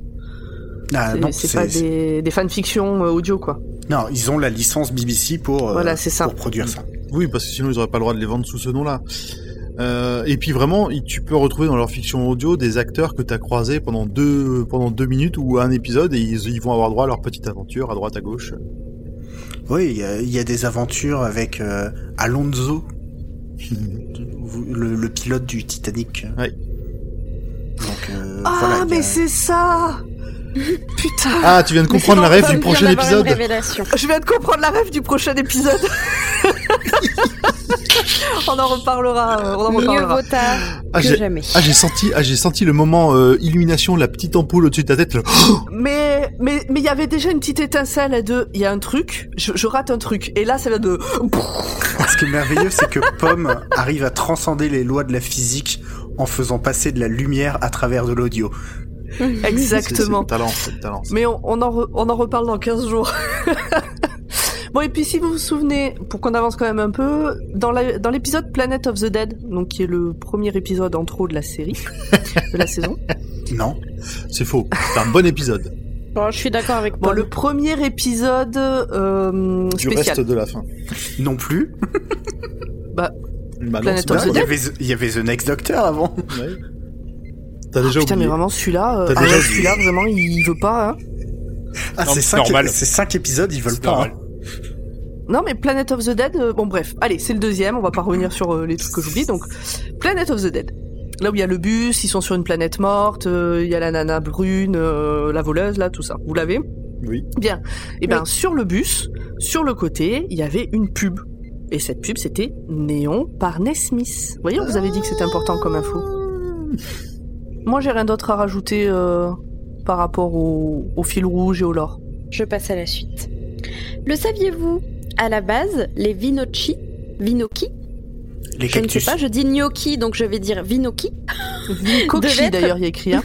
ah, c'est- non, c'est c'est- pas des, des fanfictions euh, audio, quoi. non, ils ont la licence BBC pour euh, Voilà, c'est ça. pour produire ça. Oui, parce que sinon ils auraient pas le droit de les vendre sous ce nom-là. Euh, et puis vraiment, tu peux retrouver dans leur fiction audio des acteurs que tu as croisés pendant deux, pendant deux minutes ou un épisode et ils, ils vont avoir droit à leur petite aventure à droite à gauche. Oui, il y a, il y a des aventures avec euh, Alonso, le, le pilote du Titanic. Ouais. Donc euh, Ah, voilà. mais a- c'est ça Putain Ah, tu viens de comprendre la rêve du vient prochain épisode révélation. Je viens de comprendre la rêve du prochain épisode. on en reparlera. euh, On en Mieux reparlera. vaut tard Ah, que j'ai- jamais. Ah, j'ai senti, ah, j'ai senti le moment euh, illumination, la petite ampoule au-dessus de ta tête. là. Mais mais mais il y avait déjà une petite étincelle de. Il y a un truc. Je, je rate un truc. Et là, ça va de. Ce qui est merveilleux, c'est que Pomme arrive à transcender les lois de la physique en faisant passer de la lumière à travers de l'audio. C'est- Exactement. C'est le talent, c'est le talent. Mais on, on en re- on en reparle dans 15 jours. bon, et puis si vous vous souvenez, pour qu'on avance quand même un peu, dans la- dans l'épisode Planet of the Dead, donc qui est le premier épisode en trop de la série, de la saison. Non C'est faux. C'est un bon épisode. Bon, je suis d'accord avec Bon, Paul. le premier épisode euh, Du spécial. reste de la fin. Non plus Bah non, Planet of the Il y, quoi. avait, The- il y avait The Next Doctor avant. Ouais. T'as Ah, déjà putain, mais oublié. vraiment celui-là, euh, T'as ah déjà ouais, oublié. celui-là vraiment, il veut pas. Hein. Ah, Non, c'est c'est cinq, normal. c'est cinq épisodes, ils veulent C'est pas. normal. hein. Non, mais Planet of the Dead, euh, bon bref, allez, c'est le deuxième, on va pas revenir sur euh, les trucs que j'oublie. Donc, Planet of the Dead. Là où il y a le bus, ils sont sur une planète morte, euh, il y a la nana brune, euh, la voleuse, là, tout ça. Vous l'avez? Oui. Bien. Et ben sur le bus, sur le côté, il y avait une pub. Et cette pub, c'était Néon par Nesmith. Voyez, vous avait dit que c'était important comme info. Moi, j'ai rien d'autre à rajouter euh, par rapport au, fil rouge et au lore. Je passe à la suite. Le saviez-vous? À la base, les Vinochi, Vinoki, Les je ne sais pas, je dis gnocchi, donc je vais dire Vinoki, Devait être- d'ailleurs, il y a écrit. Hein.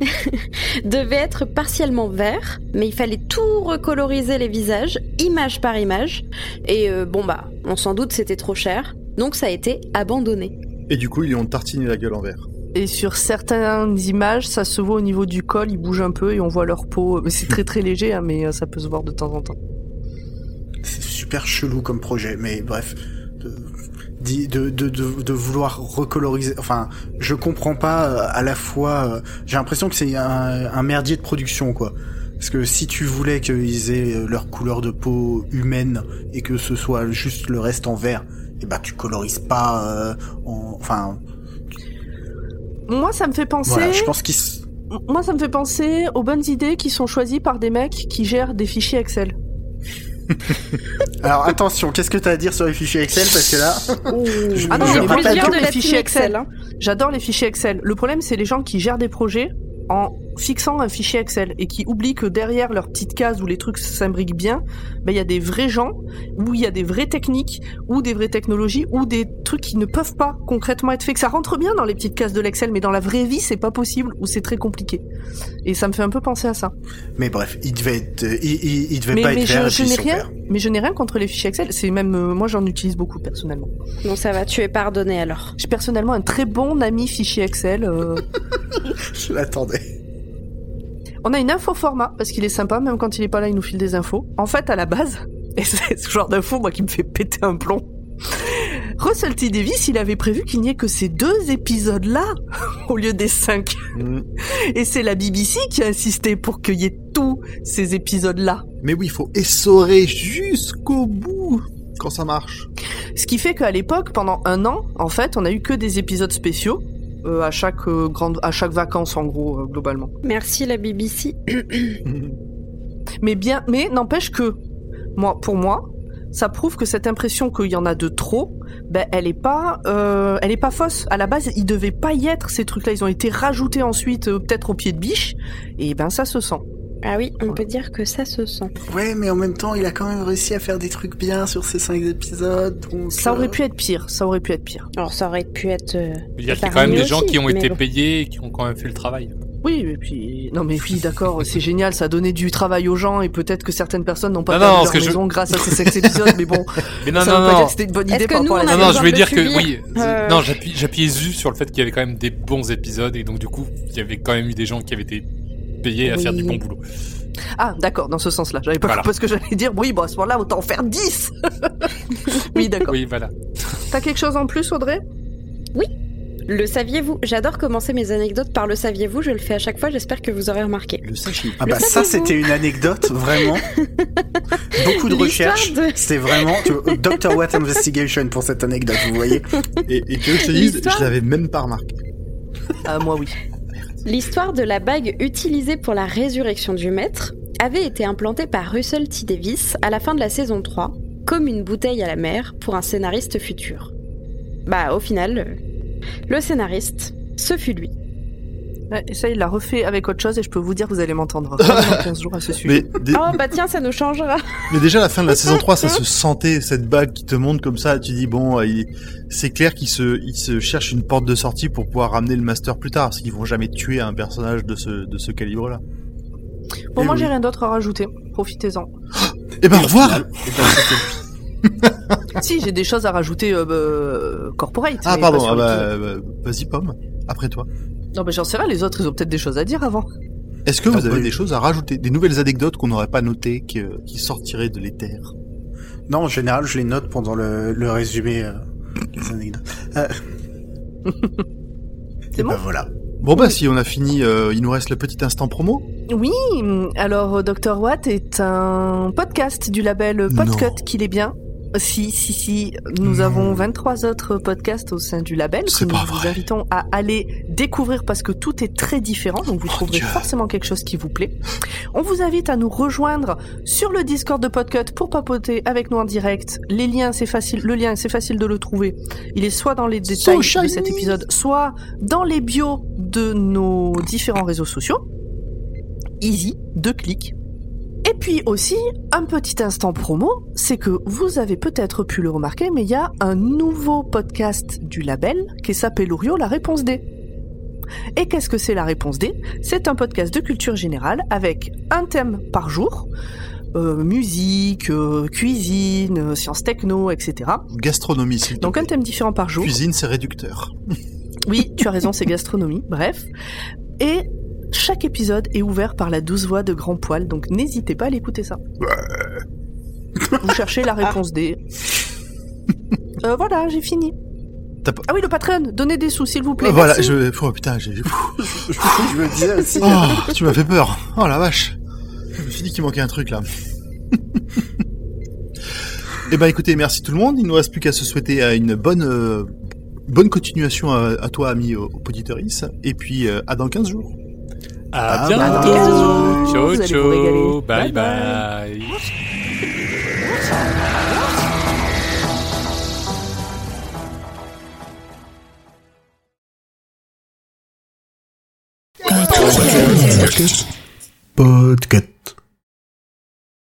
devaient être partiellement verts, mais il fallait tout recoloriser les visages, image par image. Et euh, bon bah, on s'en doute, c'était trop cher, donc ça a été abandonné. Et du coup, ils lui ont tartiné la gueule en verre. Et sur certaines images, ça se voit au niveau du col, ils bougent un peu et on voit leur peau. Mais c'est très très léger, hein, mais euh, ça peut se voir de temps en temps. C'est super chelou comme projet, mais bref. De, d'y- de, de, de, de vouloir recoloriser. Enfin, je comprends pas euh, à la fois. euh, J'ai l'impression que c'est un, un merdier de production, quoi. Parce que si tu voulais qu'ils aient euh, leur couleur de peau humaine et que ce soit juste le reste en vert, et bah tu colorises pas. en, enfin, Moi, ça me fait penser. voilà. Je pense qu'ils. Moi, ça me fait penser aux bonnes idées qui sont choisies par des mecs qui gèrent des fichiers Excel. Alors attention, qu'est-ce que t'as à dire sur les fichiers Excel? Parce que là, je, Ah non, je rappelle de les fichiers Excel. hein. J'adore les fichiers Excel. Le problème, c'est les gens qui gèrent des projets en fixant un fichier Excel et qui oublient que derrière leur petite case où les trucs s'imbriquent bien, ben, il y a des vrais gens, où il y a des vraies techniques, ou des vraies technologies, ou des trucs qui ne peuvent pas concrètement être faits. Que ça rentre bien dans les petites cases de l'Excel, mais dans la vraie vie, c'est pas possible, ou c'est très compliqué. Et ça me fait un peu penser à ça. Mais bref, il devait être, euh, il, il, il devait Mais, pas mais être je, je n'ai rien, mais je n'ai rien contre les fichiers Excel. C'est même, euh, moi, j'en utilise beaucoup personnellement. Bon, ça va, tu es pardonné alors. J'ai personnellement un très bon ami fichier Excel. euh, Je l'attendais. On a une info format parce qu'il est sympa, même quand il est pas là, il nous file des infos. En fait, à la base, et c'est ce genre d'info moi qui me fait péter un plomb. Russell T Davis, il avait prévu qu'il n'y ait que ces deux épisodes-là au lieu des cinq. Mm. Et c'est la BBC qui a insisté pour qu'il y ait tous ces épisodes-là. Mais oui, il faut essorer jusqu'au bout quand ça marche. Ce qui fait qu'à l'époque, pendant un an, en fait, on a eu que des épisodes spéciaux euh, à chaque euh, grande, à chaque vacances en gros euh, globalement. Merci la BBC. Mais bien, mais n'empêche que moi, pour moi, ça prouve que cette impression qu'il y en a de trop, ben elle est pas, elle est pas fausse. À la base, il devait pas y être ces trucs-là. Ils ont été rajoutés ensuite, peut-être au pied de biche, et ben ça se sent. Ah oui, on peut dire que ça se sent. Ouais, mais en même temps, il a quand même réussi à faire des trucs bien sur ces cinq épisodes. Donc, Ça aurait euh, pu être pire. Ça aurait pu être pire. Alors ça aurait pu être. euh, Il y a quand même des gens qui ont été bon. payés et qui ont quand même fait le travail. Oui, et puis non mais oui, d'accord, c'est génial, ça a donné du travail aux gens et peut-être que certaines personnes n'ont pas Non, perdu non, leur je- maison grâce à ces sept épisodes, mais bon, Mais non, ça non, veut pas non. dire que c'était une bonne idée que par rapport à la Non, non, je vais dire que oui. Euh. Non, j'appuie, j'appuiais juste sur le fait qu'il y avait quand même des bons épisodes et donc du coup, il y avait quand même eu des gens qui avaient été payés à Oui. faire du bon boulot. Ah, d'accord, dans ce sens-là. J'avais pas Voilà. compris ce que j'allais dire. Oui, bon, à ce moment-là, autant en faire 10 Oui, d'accord. Oui, voilà. T'as quelque chose en plus, Audrey? Le saviez-vous? J'adore commencer mes anecdotes par le saviez-vous, je le fais à chaque fois, j'espère que vous aurez remarqué. Le sachet. Ah Le bah ça c'était une anecdote vraiment beaucoup de recherches. de- C'était vraiment tu vois, Dr Watt Investigation pour cette anecdote, vous voyez. Et, et que je te dise, je l'avais même pas remarqué. Ah, moi, oui. L'histoire de la bague utilisée pour la résurrection du maître avait été implantée par Russell T. Davis à la fin de la saison 3, comme une bouteille à la mer pour un scénariste futur. Bah, au final, euh, le scénariste, ce fut lui. Ça, il l'a refait avec autre chose et je peux vous dire, vous allez m'entendre vraiment dans 15 jours à ce sujet. Mais, dé- Oh bah tiens, ça nous changera. mais déjà, à la fin de la saison 3, ça se sentait, cette bague qui te montre comme ça. Tu dis, bon, euh, il- c'est clair qu'ils se, ils se cherchent une porte de sortie pour pouvoir ramener le master plus tard. Parce qu'ils vont jamais tuer un personnage de ce, de ce calibre-là. Bon, Eh moi, oui. j'ai rien d'autre à rajouter. Profitez-en. Eh ben, au revoir! Et ben, si, j'ai des choses à rajouter euh, bah, corporate. Ah, pardon, ah bah, bah, vas-y, Pomme. Après toi. Non, mais j'en sais rien, les autres, ils ont peut-être des choses à dire avant. Est-ce que Ah, vous avez oui. des choses à rajouter? Des nouvelles anecdotes qu'on n'aurait pas notées, qui, euh, qui sortiraient de l'éther? Non, en général, je les note pendant le, le résumé euh, des anecdotes. Euh, C'est et bon? ben voilà. Bon bah, si on a fini, euh, il nous reste le petit instant promo. Oui, alors Dr. Watt est un podcast du label. Podcut qu'il est bien. Si, si, si, nous Non. avons 23 autres podcasts au sein du label que nous vous vrai. invitons à aller découvrir parce que tout est très différent, donc vous Oh trouverez Dieu. forcément quelque chose qui vous plaît. On vous invite à nous rejoindre sur le Discord de Podcut pour papoter avec nous en direct. Les liens, c'est facile, le lien, c'est facile de le trouver. Il est soit dans les détails de cet épisode, soit dans les bios de nos différents réseaux sociaux. Easy, deux clics. Et puis aussi, un petit instant promo, c'est que vous avez peut-être pu le remarquer, mais il y a un nouveau podcast du label qui s'appelle Orio, la réponse D. Et qu'est-ce que c'est la réponse D? C'est un podcast de culture générale avec un thème par jour, euh, musique, euh, cuisine, euh, sciences techno, etc. Gastronomie, s'il te Donc un thème différent par jour. Cuisine, c'est réducteur. Oui, tu as raison, c'est gastronomie. Bref. Et chaque épisode est ouvert par la douce voix de Grand Poil, donc n'hésitez pas à l'écouter ça. Vous cherchez la réponse D. Euh, voilà, j'ai fini. T'as pas- Ah oui, le Patreon, donnez des sous, s'il vous plaît. Euh, voilà, Merci. je, oh putain, j'ai, je me disais aussi. oh, tu m'as fait peur. Oh la vache. Je me suis dit qu'il manquait un truc là. Eh ben écoutez, merci tout le monde. Il ne nous reste plus qu'à se souhaiter une bonne euh, bonne continuation à, à toi, ami au, au Poditoris. Et puis euh, à dans 15 jours. À Ah, bientôt. bah, Ciao, vous ciao. régaler. Bye Bye. Podcast.